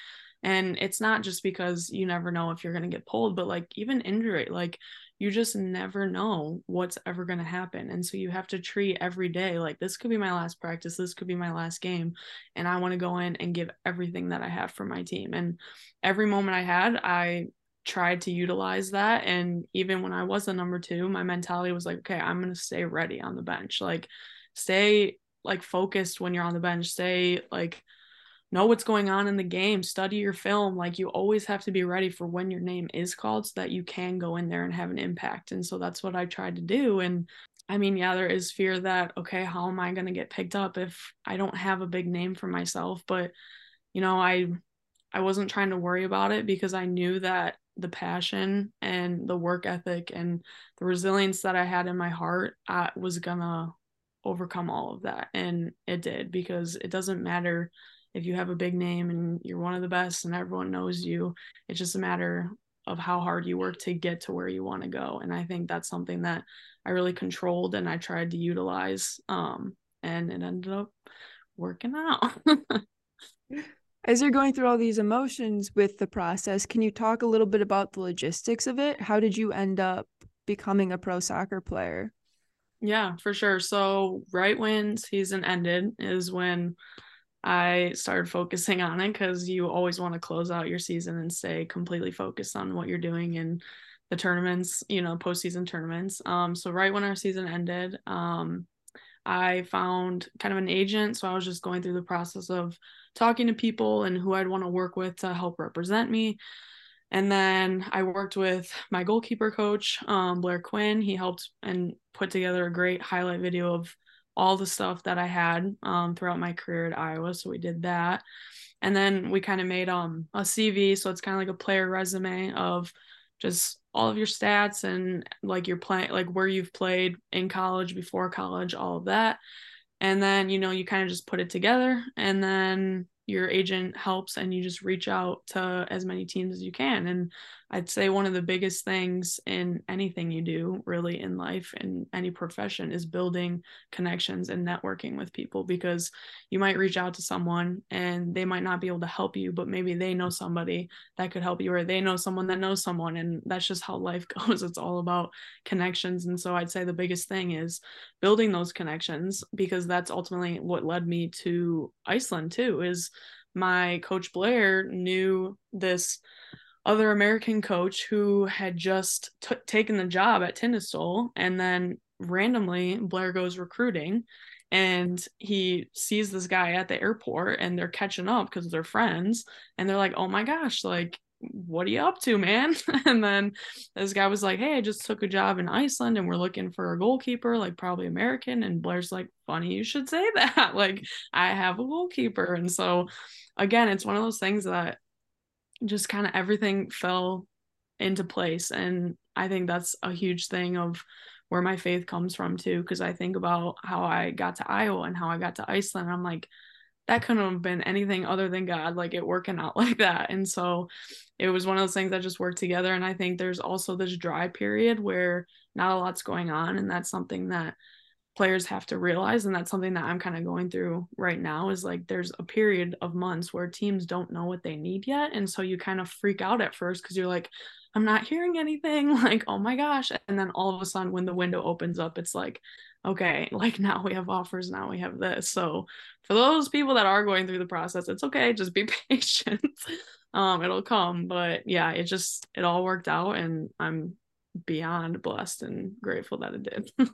And it's not just because you never know if you're going to get pulled but like even injury like you just never know what's ever going to happen. And so you have to treat every day like this could be my last practice, this could be my last game. And I want to go in and give everything that I have for my team. And every moment I had, I tried to utilize that. And even when I was the number two, my mentality was like, okay, I'm going to stay ready on the bench. Like, stay like focused when you're on the bench, stay like, know what's going on in the game, study your film. Like you always have to be ready for when your name is called so that you can go in there and have an impact. And so that's what I tried to do. And I mean, yeah, there is fear that, okay, how am I going to get picked up if I don't have a big name for myself? But, you know, I, I wasn't trying to worry about it because I knew that the passion and the work ethic and the resilience that I had in my heart I was gonna overcome all of that. And it did because it doesn't matter if you have a big name and you're one of the best and everyone knows you, it's just a matter of how hard you work to get to where you want to go. And I think that's something that I really controlled and I tried to utilize. Um, and it ended up working out. As you're going through all these emotions with the process, can you talk a little bit about the logistics of it? How did you end up becoming a pro soccer player? Yeah, for sure. So, right when season ended is when I started focusing on it because you always want to close out your season and stay completely focused on what you're doing in the tournaments, you know, postseason tournaments. Um, so right when our season ended, um, I found kind of an agent. So I was just going through the process of talking to people and who I'd want to work with to help represent me. And then I worked with my goalkeeper coach, um, Blair Quinn. He helped and put together a great highlight video of all the stuff that I had um, throughout my career at Iowa. So we did that. And then we kind of made um, a CV. So it's kind of like a player resume of just all of your stats and like your play, like where you've played in college, before college, all of that. And then, you know, you kind of just put it together and then your agent helps and you just reach out to as many teams as you can. And I'd say one of the biggest things in anything you do, really in life, in any profession, is building connections and networking with people because you might reach out to someone and they might not be able to help you, but maybe they know somebody that could help you, or they know someone that knows someone. And that's just how life goes. It's all about connections. And so I'd say the biggest thing is building those connections because that's ultimately what led me to Iceland, too, is my coach Blair knew this other American coach who had just t- taken the job at Tindastól and then randomly Blair goes recruiting and he sees this guy at the airport and they're catching up because they're friends and they're like oh my gosh like what are you up to man? And then this guy was like hey i just took a job in iceland and we're looking for a goalkeeper like probably american. And blair's like funny you should say that. Like i have a goalkeeper. And so again it's one of those things that just kind of everything fell into place and i think that's a huge thing of where my faith comes from too because i think about how i got to iowa and how i got to iceland i'm like that couldn't have been anything other than god like it working out like that and so it was one of those things that just worked together and i think there's also this dry period where not a lot's going on and that's something that players have to realize and that's something that i'm kind of going through right now is like there's a period of months where teams don't know what they need yet and so you kind of freak out at first because you're like I'm not hearing anything. Like, oh my gosh. And then all of a sudden, when the window opens up, it's like, okay, like now we have offers, now we have this. So for those people that are going through the process, it's okay. Just be patient. um, it'll come. But yeah, it just it all worked out and I'm beyond blessed and grateful that it did.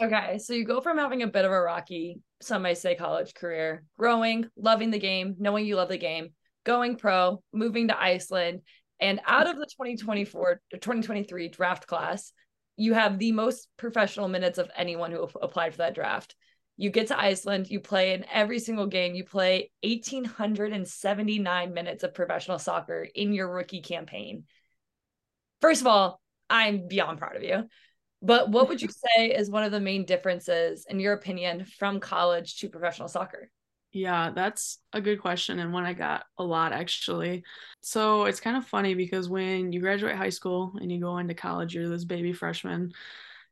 Okay. So you go from having a bit of a rocky, some may say college career, growing, loving the game, knowing you love the game, going pro, moving to Iceland, and out of the 2024 2023 draft class, you have the most professional minutes of anyone who applied for that draft. You get to Iceland, you play in every single game, you play 1,879 minutes of professional soccer in your rookie campaign. First of all, I'm beyond proud of you. But what would you say is one of the main differences, in your opinion, from college to professional soccer? Yeah, that's a good question and one I got a lot actually. So it's kind of funny because when you graduate high school and you go into college, you're this baby freshman.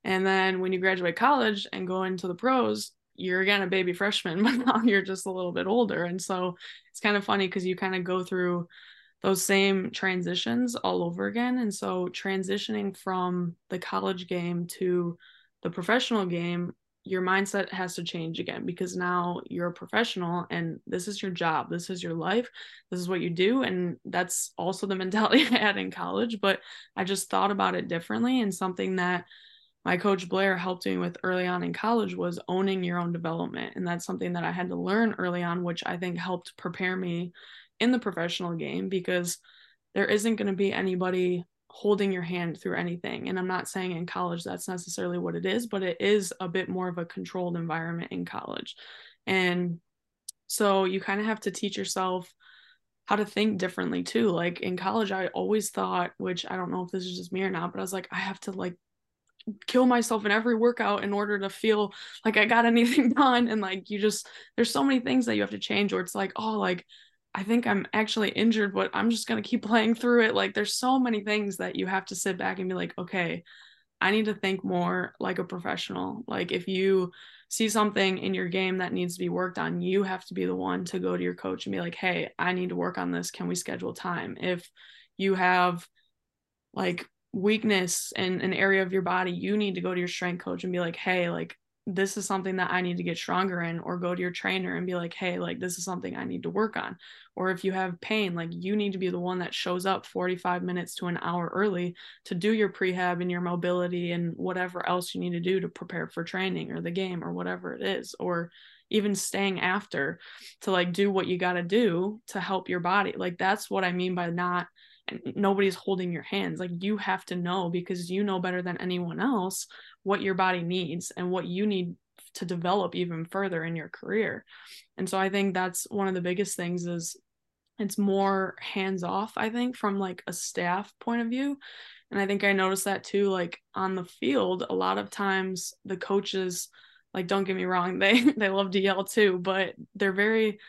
And then when you graduate college and go into the pros, you're again a baby freshman, but now you're just a little bit older. And so it's kind of funny because you kind of go through those same transitions all over again. And so transitioning from the college game to the professional game your mindset has to change again because now you're a professional and this is your job this is your life this is what you do. And that's also the mentality i had in college but i just thought about it differently. And something that my coach blair helped me with early on in college was owning your own development. And that's something that i had to learn early on which i think helped prepare me in the professional game because there isn't going to be anybody holding your hand through anything. And I'm not saying in college that's necessarily what it is, but it is a bit more of a controlled environment in college. And so you kind of have to teach yourself how to think differently too. Like in college, I always thought, which I don't know if this is just me or not, but I was like, I have to like kill myself in every workout in order to feel like I got anything done. And like you just, there's so many things that you have to change, or it's like, oh, like I think I'm actually injured, but I'm just going to keep playing through it. Like, there's so many things that you have to sit back and be like, okay, I need to think more like a professional. Like, if you see something in your game that needs to be worked on, you have to be the one to go to your coach and be like, hey, I need to work on this. Can we schedule time? If you have like weakness in an area of your body, you need to go to your strength coach and be like, hey, like, this is something that I need to get stronger in, or go to your trainer and be like, hey, like this is something I need to work on. Or if you have pain, like you need to be the one that shows up 45 minutes to an hour early to do your prehab and your mobility and whatever else you need to do to prepare for training or the game or whatever it is. Or even staying after to like do what you got to do to help your body. Like that's what I mean by not and nobody's holding your hands like you have to know because you know better than anyone else what your body needs and what you need to develop even further in your career. And so i think that's one of the biggest things is it's more hands off i think from like a staff point of view. And i think i noticed that too like on the field a lot of times the coaches like don't get me wrong they they love to yell too but they're very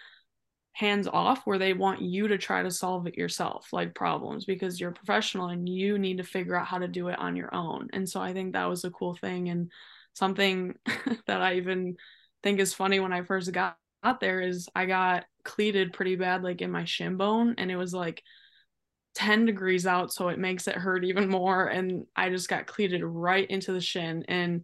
hands off where they want you to try to solve it yourself like problems because you're a professional and you need to figure out how to do it on your own. And so i think that was a cool thing and something that i even think is funny when i first got out there is i got cleated pretty bad like in my shin bone and it was like 10 degrees out so it makes it hurt even more. And i just got cleated right into the shin and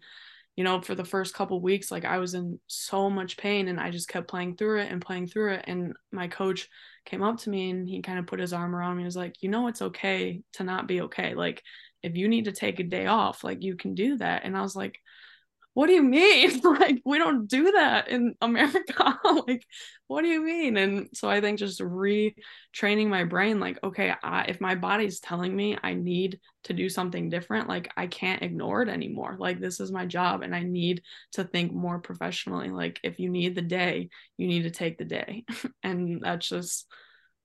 you know, for the first couple weeks, like I was in so much pain and I just kept playing through it and playing through it. And my coach came up to me and he kind of put his arm around me. He was like, you know, it's okay to not be okay. Like, if you need to take a day off, like you can do that. And I was like, what do you mean? like, we don't do that in America. like, what do you mean? And so I think just retraining my brain, like, okay, I, if my body's telling me I need to do something different, like, I can't ignore it anymore. Like, this is my job and I need to think more professionally. Like, if you need the day, you need to take the day. and that's just,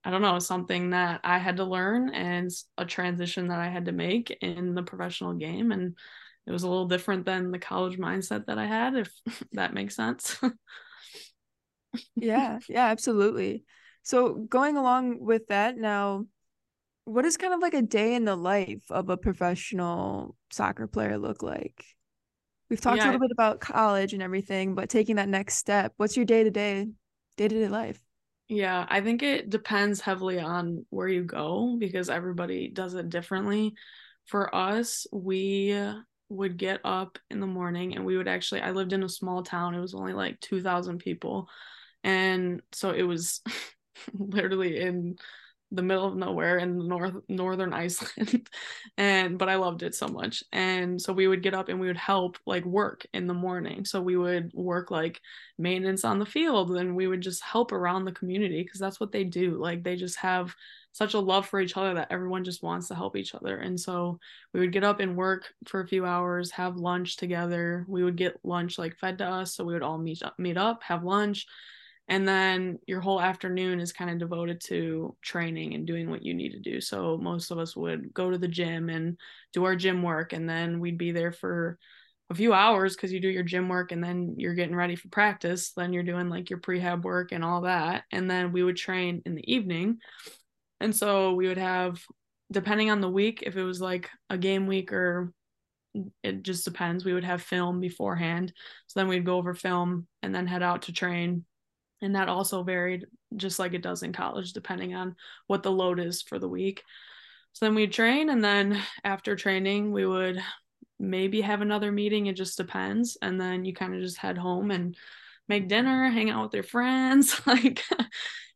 I don't know, something that I had to learn and a transition that I had to make in the professional game. And it was a little different than the college mindset that I had, if that makes sense. yeah, yeah, absolutely. So going along with that now, what does kind of like a day in the life of a professional soccer player look like? We've talked yeah. a little bit about college and everything, but taking that next step, what's your day to day, day to day life? Yeah, I think it depends heavily on where you go because everybody does it differently. For us, we would get up in the morning and we would actually I lived in a small town. It was only like 2000 people. And so it was literally in the middle of nowhere in north northern Iceland. And but I loved it so much. And so we would get up and we would help like work in the morning. So we would work like maintenance on the field. And we would just help around the community because that's what they do. Like they just have such a love for each other that everyone just wants to help each other. And so we would get up and work for a few hours have lunch together. We would get lunch like fed to us. So we would all meet up meet up have lunch and then your whole afternoon is kind of devoted to training and doing what you need to do. So most of us would go to the gym and do our gym work and then we'd be there for a few hours because you do your gym work and then you're getting ready for practice. Then you're doing like your prehab work and all that. And then we would train in the evening. And so we would have depending on the week if it was like a game week or it just depends we would have film beforehand. So then we'd go over film and then head out to train and that also varied just like it does in college depending on what the load is for the week. So then we'd train and then after training we would maybe have another meeting. It just depends. And then you kind of just head home and make dinner hang out with your friends. Like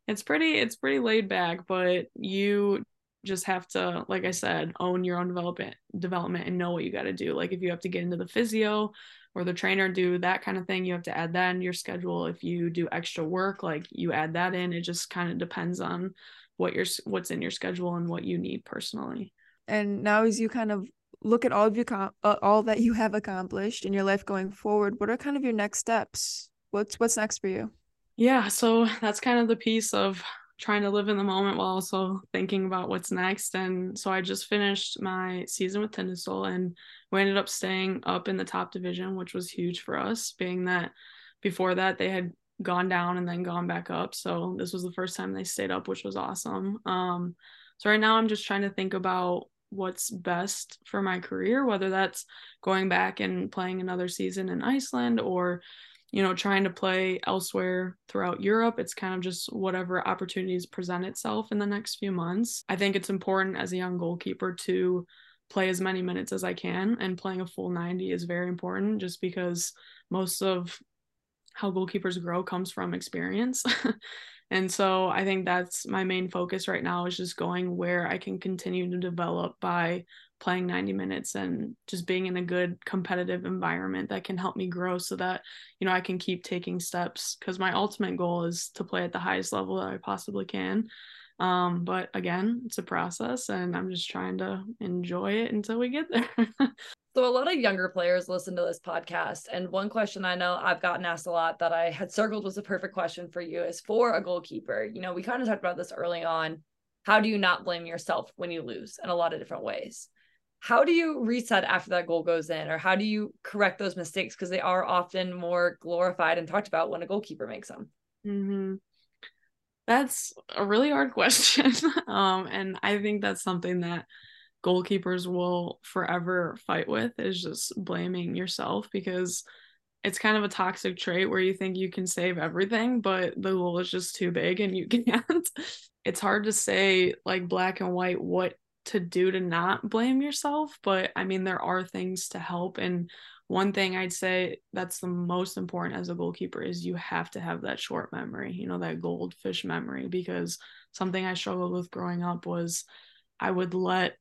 it's pretty it's pretty laid back but you just have to like i said own your own development development and know what you got to do. Like if you have to get into the physio or the trainer do that kind of thing you have to add that in your schedule. If you do extra work like you add that in. It just kind of depends on what your what's in your schedule and what you need personally. And now as you kind of look at all of your com- uh, all that you have accomplished in your life going forward what are kind of your next steps? What's what's next for you? Yeah so that's kind of the piece of trying to live in the moment while also thinking about what's next. And so I just finished my season with Tindastól and we ended up staying up in the top division, which was huge for us, being that before that they had gone down and then gone back up. So this was the first time they stayed up, which was awesome. Um, so right now I'm just trying to think about what's best for my career, whether that's going back and playing another season in Iceland or you know, trying to play elsewhere throughout Europe. It's kind of just whatever opportunities present itself in the next few months. I think it's important as a young goalkeeper to play as many minutes as I can, and playing a full 90 is very important just because most of how goalkeepers grow comes from experience. and so I think that's my main focus right now is just going where I can continue to develop by playing 90 minutes and just being in a good competitive environment that can help me grow so that you know I can keep taking steps cuz my ultimate goal is to play at the highest level that I possibly can um but again it's a process and I'm just trying to enjoy it until we get there So, a lot of younger players listen to this podcast. And one question I know I've gotten asked a lot that I had circled was a perfect question for you is for a goalkeeper. You know, we kind of talked about this early on. How do you not blame yourself when you lose in a lot of different ways? How do you reset after that goal goes in or how do you correct those mistakes? Because they are often more glorified and talked about when a goalkeeper makes them. Mm-hmm. that's a really hard question. Um, and i think that's something that goalkeepers will forever fight with is just blaming yourself because it's kind of a toxic trait where you think you can save everything but the goal is just too big and you can't. It's hard to say like black and white what to do to not blame yourself but i mean there are things to help and one thing i'd say that's the most important as a goalkeeper is you have to have that short memory you know that goldfish memory because something i struggled with growing up was i would let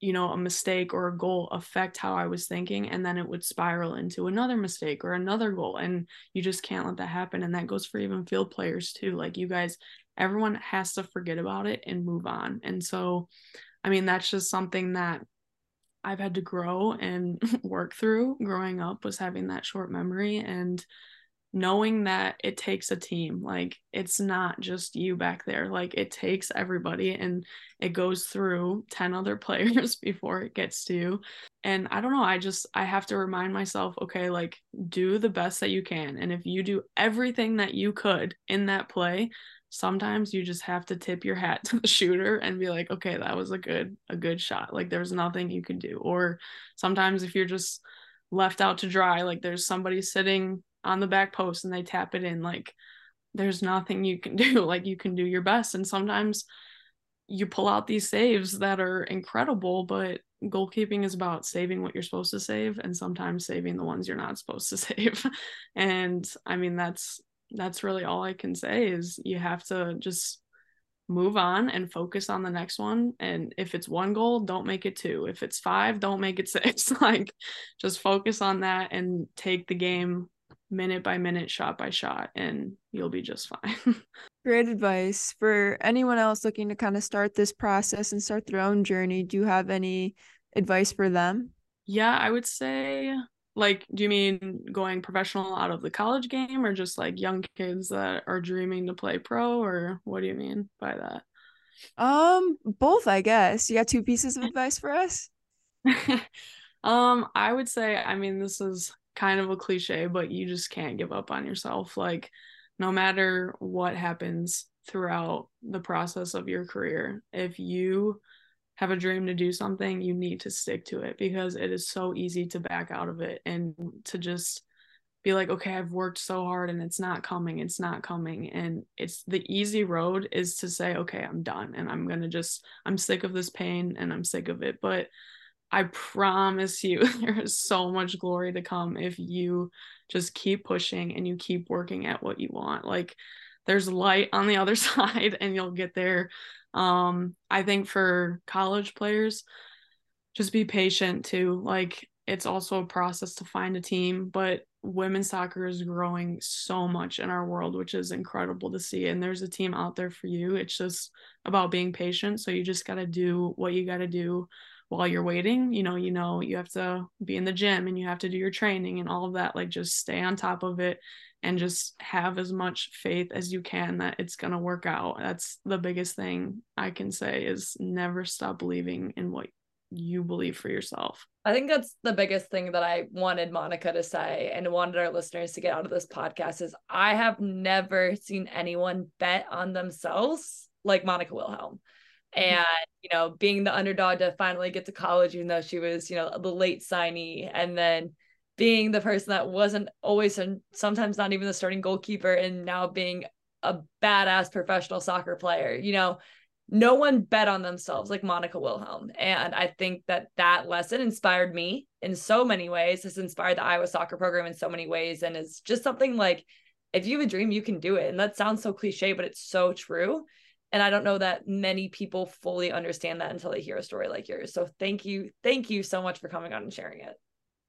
you know a mistake or a goal affect how i was thinking and then it would spiral into another mistake or another goal and you just can't let that happen and that goes for even field players too like you guys everyone has to forget about it and move on and so I mean, that's just something that I've had to grow and work through growing up was having that short memory and knowing that it takes a team. Like it's not just you back there. Like it takes everybody and it goes through 10 other players before it gets to you. And I don't know, I just I have to remind myself, okay, like do the best that you can. And if you do everything that you could in that play, sometimes you just have to tip your hat to the shooter and be like okay that was a good a good shot like there's nothing you can do or sometimes if you're just left out to dry like there's somebody sitting on the back post and they tap it in like there's nothing you can do. Like you can do your best. And sometimes you pull out these saves that are incredible, but goalkeeping is about saving what you're supposed to save and sometimes saving the ones you're not supposed to save. and I mean that's that's really all I can say is you have to just move on and focus on the next one. And if it's one goal don't make it two. If it's five don't make it six. Like just focus on that and take the game minute by minute shot by shot and you'll be just fine. Great advice. For anyone else looking to kind of start this process and start their own journey do you have any advice for them? Yeah i would say like do you mean going professional out of the college game or just like young kids that are dreaming to play pro or what do you mean by that? Um both i guess. You got two pieces of advice for us? Um i would say i mean this is kind of a cliche but you just can't give up on yourself. Like no matter what happens throughout the process of your career if you have a dream to do something, you need to stick to it because it is so easy to back out of it and to just be like, okay, I've worked so hard and it's not coming, it's not coming. And it's the easy road is to say, okay, I'm done and I'm going to just, I'm sick of this pain and I'm sick of it. But I promise you, there is so much glory to come if you just keep pushing and you keep working at what you want. Like, there's light on the other side and you'll get there um, I think for college players, just be patient too. Like it's also a process to find a team, but women's soccer is growing so much in our world, which is incredible to see. And there's a team out there for you. It's just about being patient. So you just got to do what you got to do while you're waiting. You know, you know, you have to be in the gym and you have to do your training and all of that. Like just stay on top of it and just have as much faith as you can that it's going to work out. That's the biggest thing I can say is never stop believing in what you believe for yourself. I think that's the biggest thing that I wanted Monica to say and wanted our listeners to get out of this podcast is I have never seen anyone bet on themselves like Monica Wilhelm. Mm-hmm. And, you know, being the underdog to finally get to college, even though she was, you know, the late signee, and then being the person that wasn't always and sometimes not even the starting goalkeeper and now being a badass professional soccer player you know no one bet on themselves like monica wilhelm and i think that that lesson inspired me in so many ways has inspired the iowa soccer program in so many ways and is just something like if you have a dream you can do it and that sounds so cliche but it's so true and i don't know that many people fully understand that until they hear a story like yours so thank you thank you so much for coming on and sharing it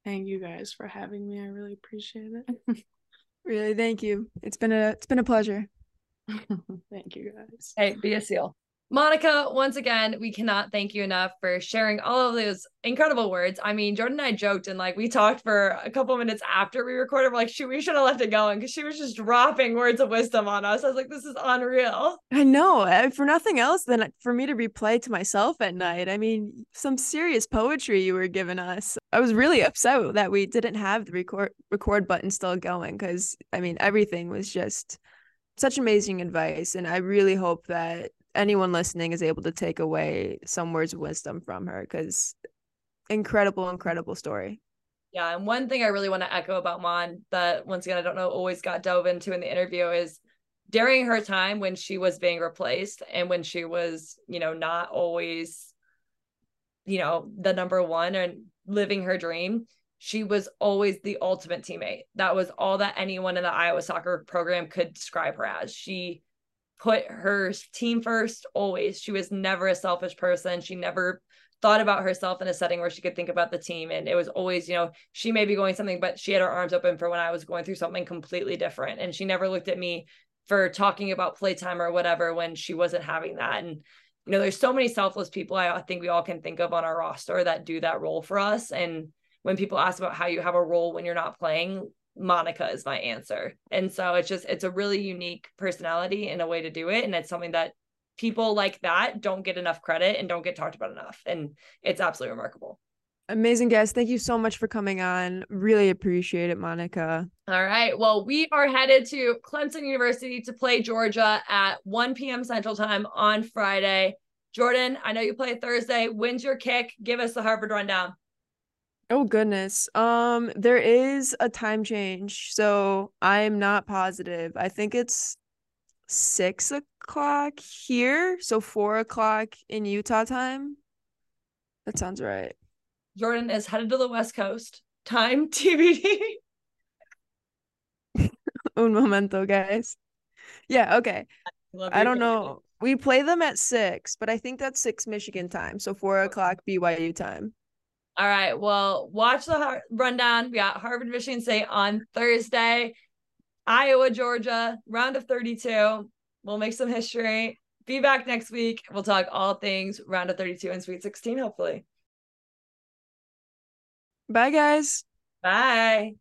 thank you guys for having me. I really appreciate it. really, thank you. It's been a it's been a pleasure. thank you guys. Hey, be a seal. Monica, once again, we cannot thank you enough for sharing all of those incredible words. I mean, Jordyn and I joked and like we talked for a couple minutes after we recorded. We're like, shoot, we should have left it going because she was just dropping words of wisdom on us. I was like, this is unreal. I know. For nothing else than for me to replay to myself at night. I mean, some serious poetry you were giving us. I was really upset that we didn't have the record record button still going because I mean, everything was just such amazing advice. And I really hope that anyone listening is able to take away some words of wisdom from her because incredible, incredible story. Yeah. And one thing I really want to echo about Mon that once again, I don't know, always got dove into in the interview is during her time when she was being replaced and when she was, you know, not always, you know, the number one and living her dream, she was always the ultimate teammate. That was all that anyone in the Iowa soccer program could describe her as. She put her team first always. She was never a selfish person. She never thought about herself in a setting where she could think about the team. And it was always, you know, she may be going something, but she had her arms open for when I was going through something completely different. And she never looked at me for talking about playtime or whatever when she wasn't having that. And, you know, there's so many selfless people I think we all can think of on our roster that do that role for us. And when people ask about how you have a role when you're not playing, Monica is my answer. And so it's just it's a really unique personality and a way to do it and it's something that people like that don't get enough credit and don't get talked about enough and it's absolutely remarkable. Amazing guest. Thank you so much for coming on. Really appreciate it, Monica. All right. Well, we are headed to Clemson University to play Georgia at 1 p.m. Central Time on Friday. Jordyn, I know you play Thursday. When's your kick? Give us the Harvard rundown. Oh goodness. Um there is a time change. So I'm not positive. I think it's six o'clock here, so four o'clock in Utah time. That sounds right. Jordyn is headed to the West Coast. Time TBD. Un momento, guys. Yeah, okay. Love I don't know. We play them at six, but I think that's six Michigan time, so four o'clock BYU time. All right. Well, watch the rundown. We got Harvard, Michigan State on Thursday, Iowa, Georgia, round of 32. We'll make some history. Be back next week. We'll talk all things round of 32 and Sweet 16, hopefully. Bye, guys. Bye.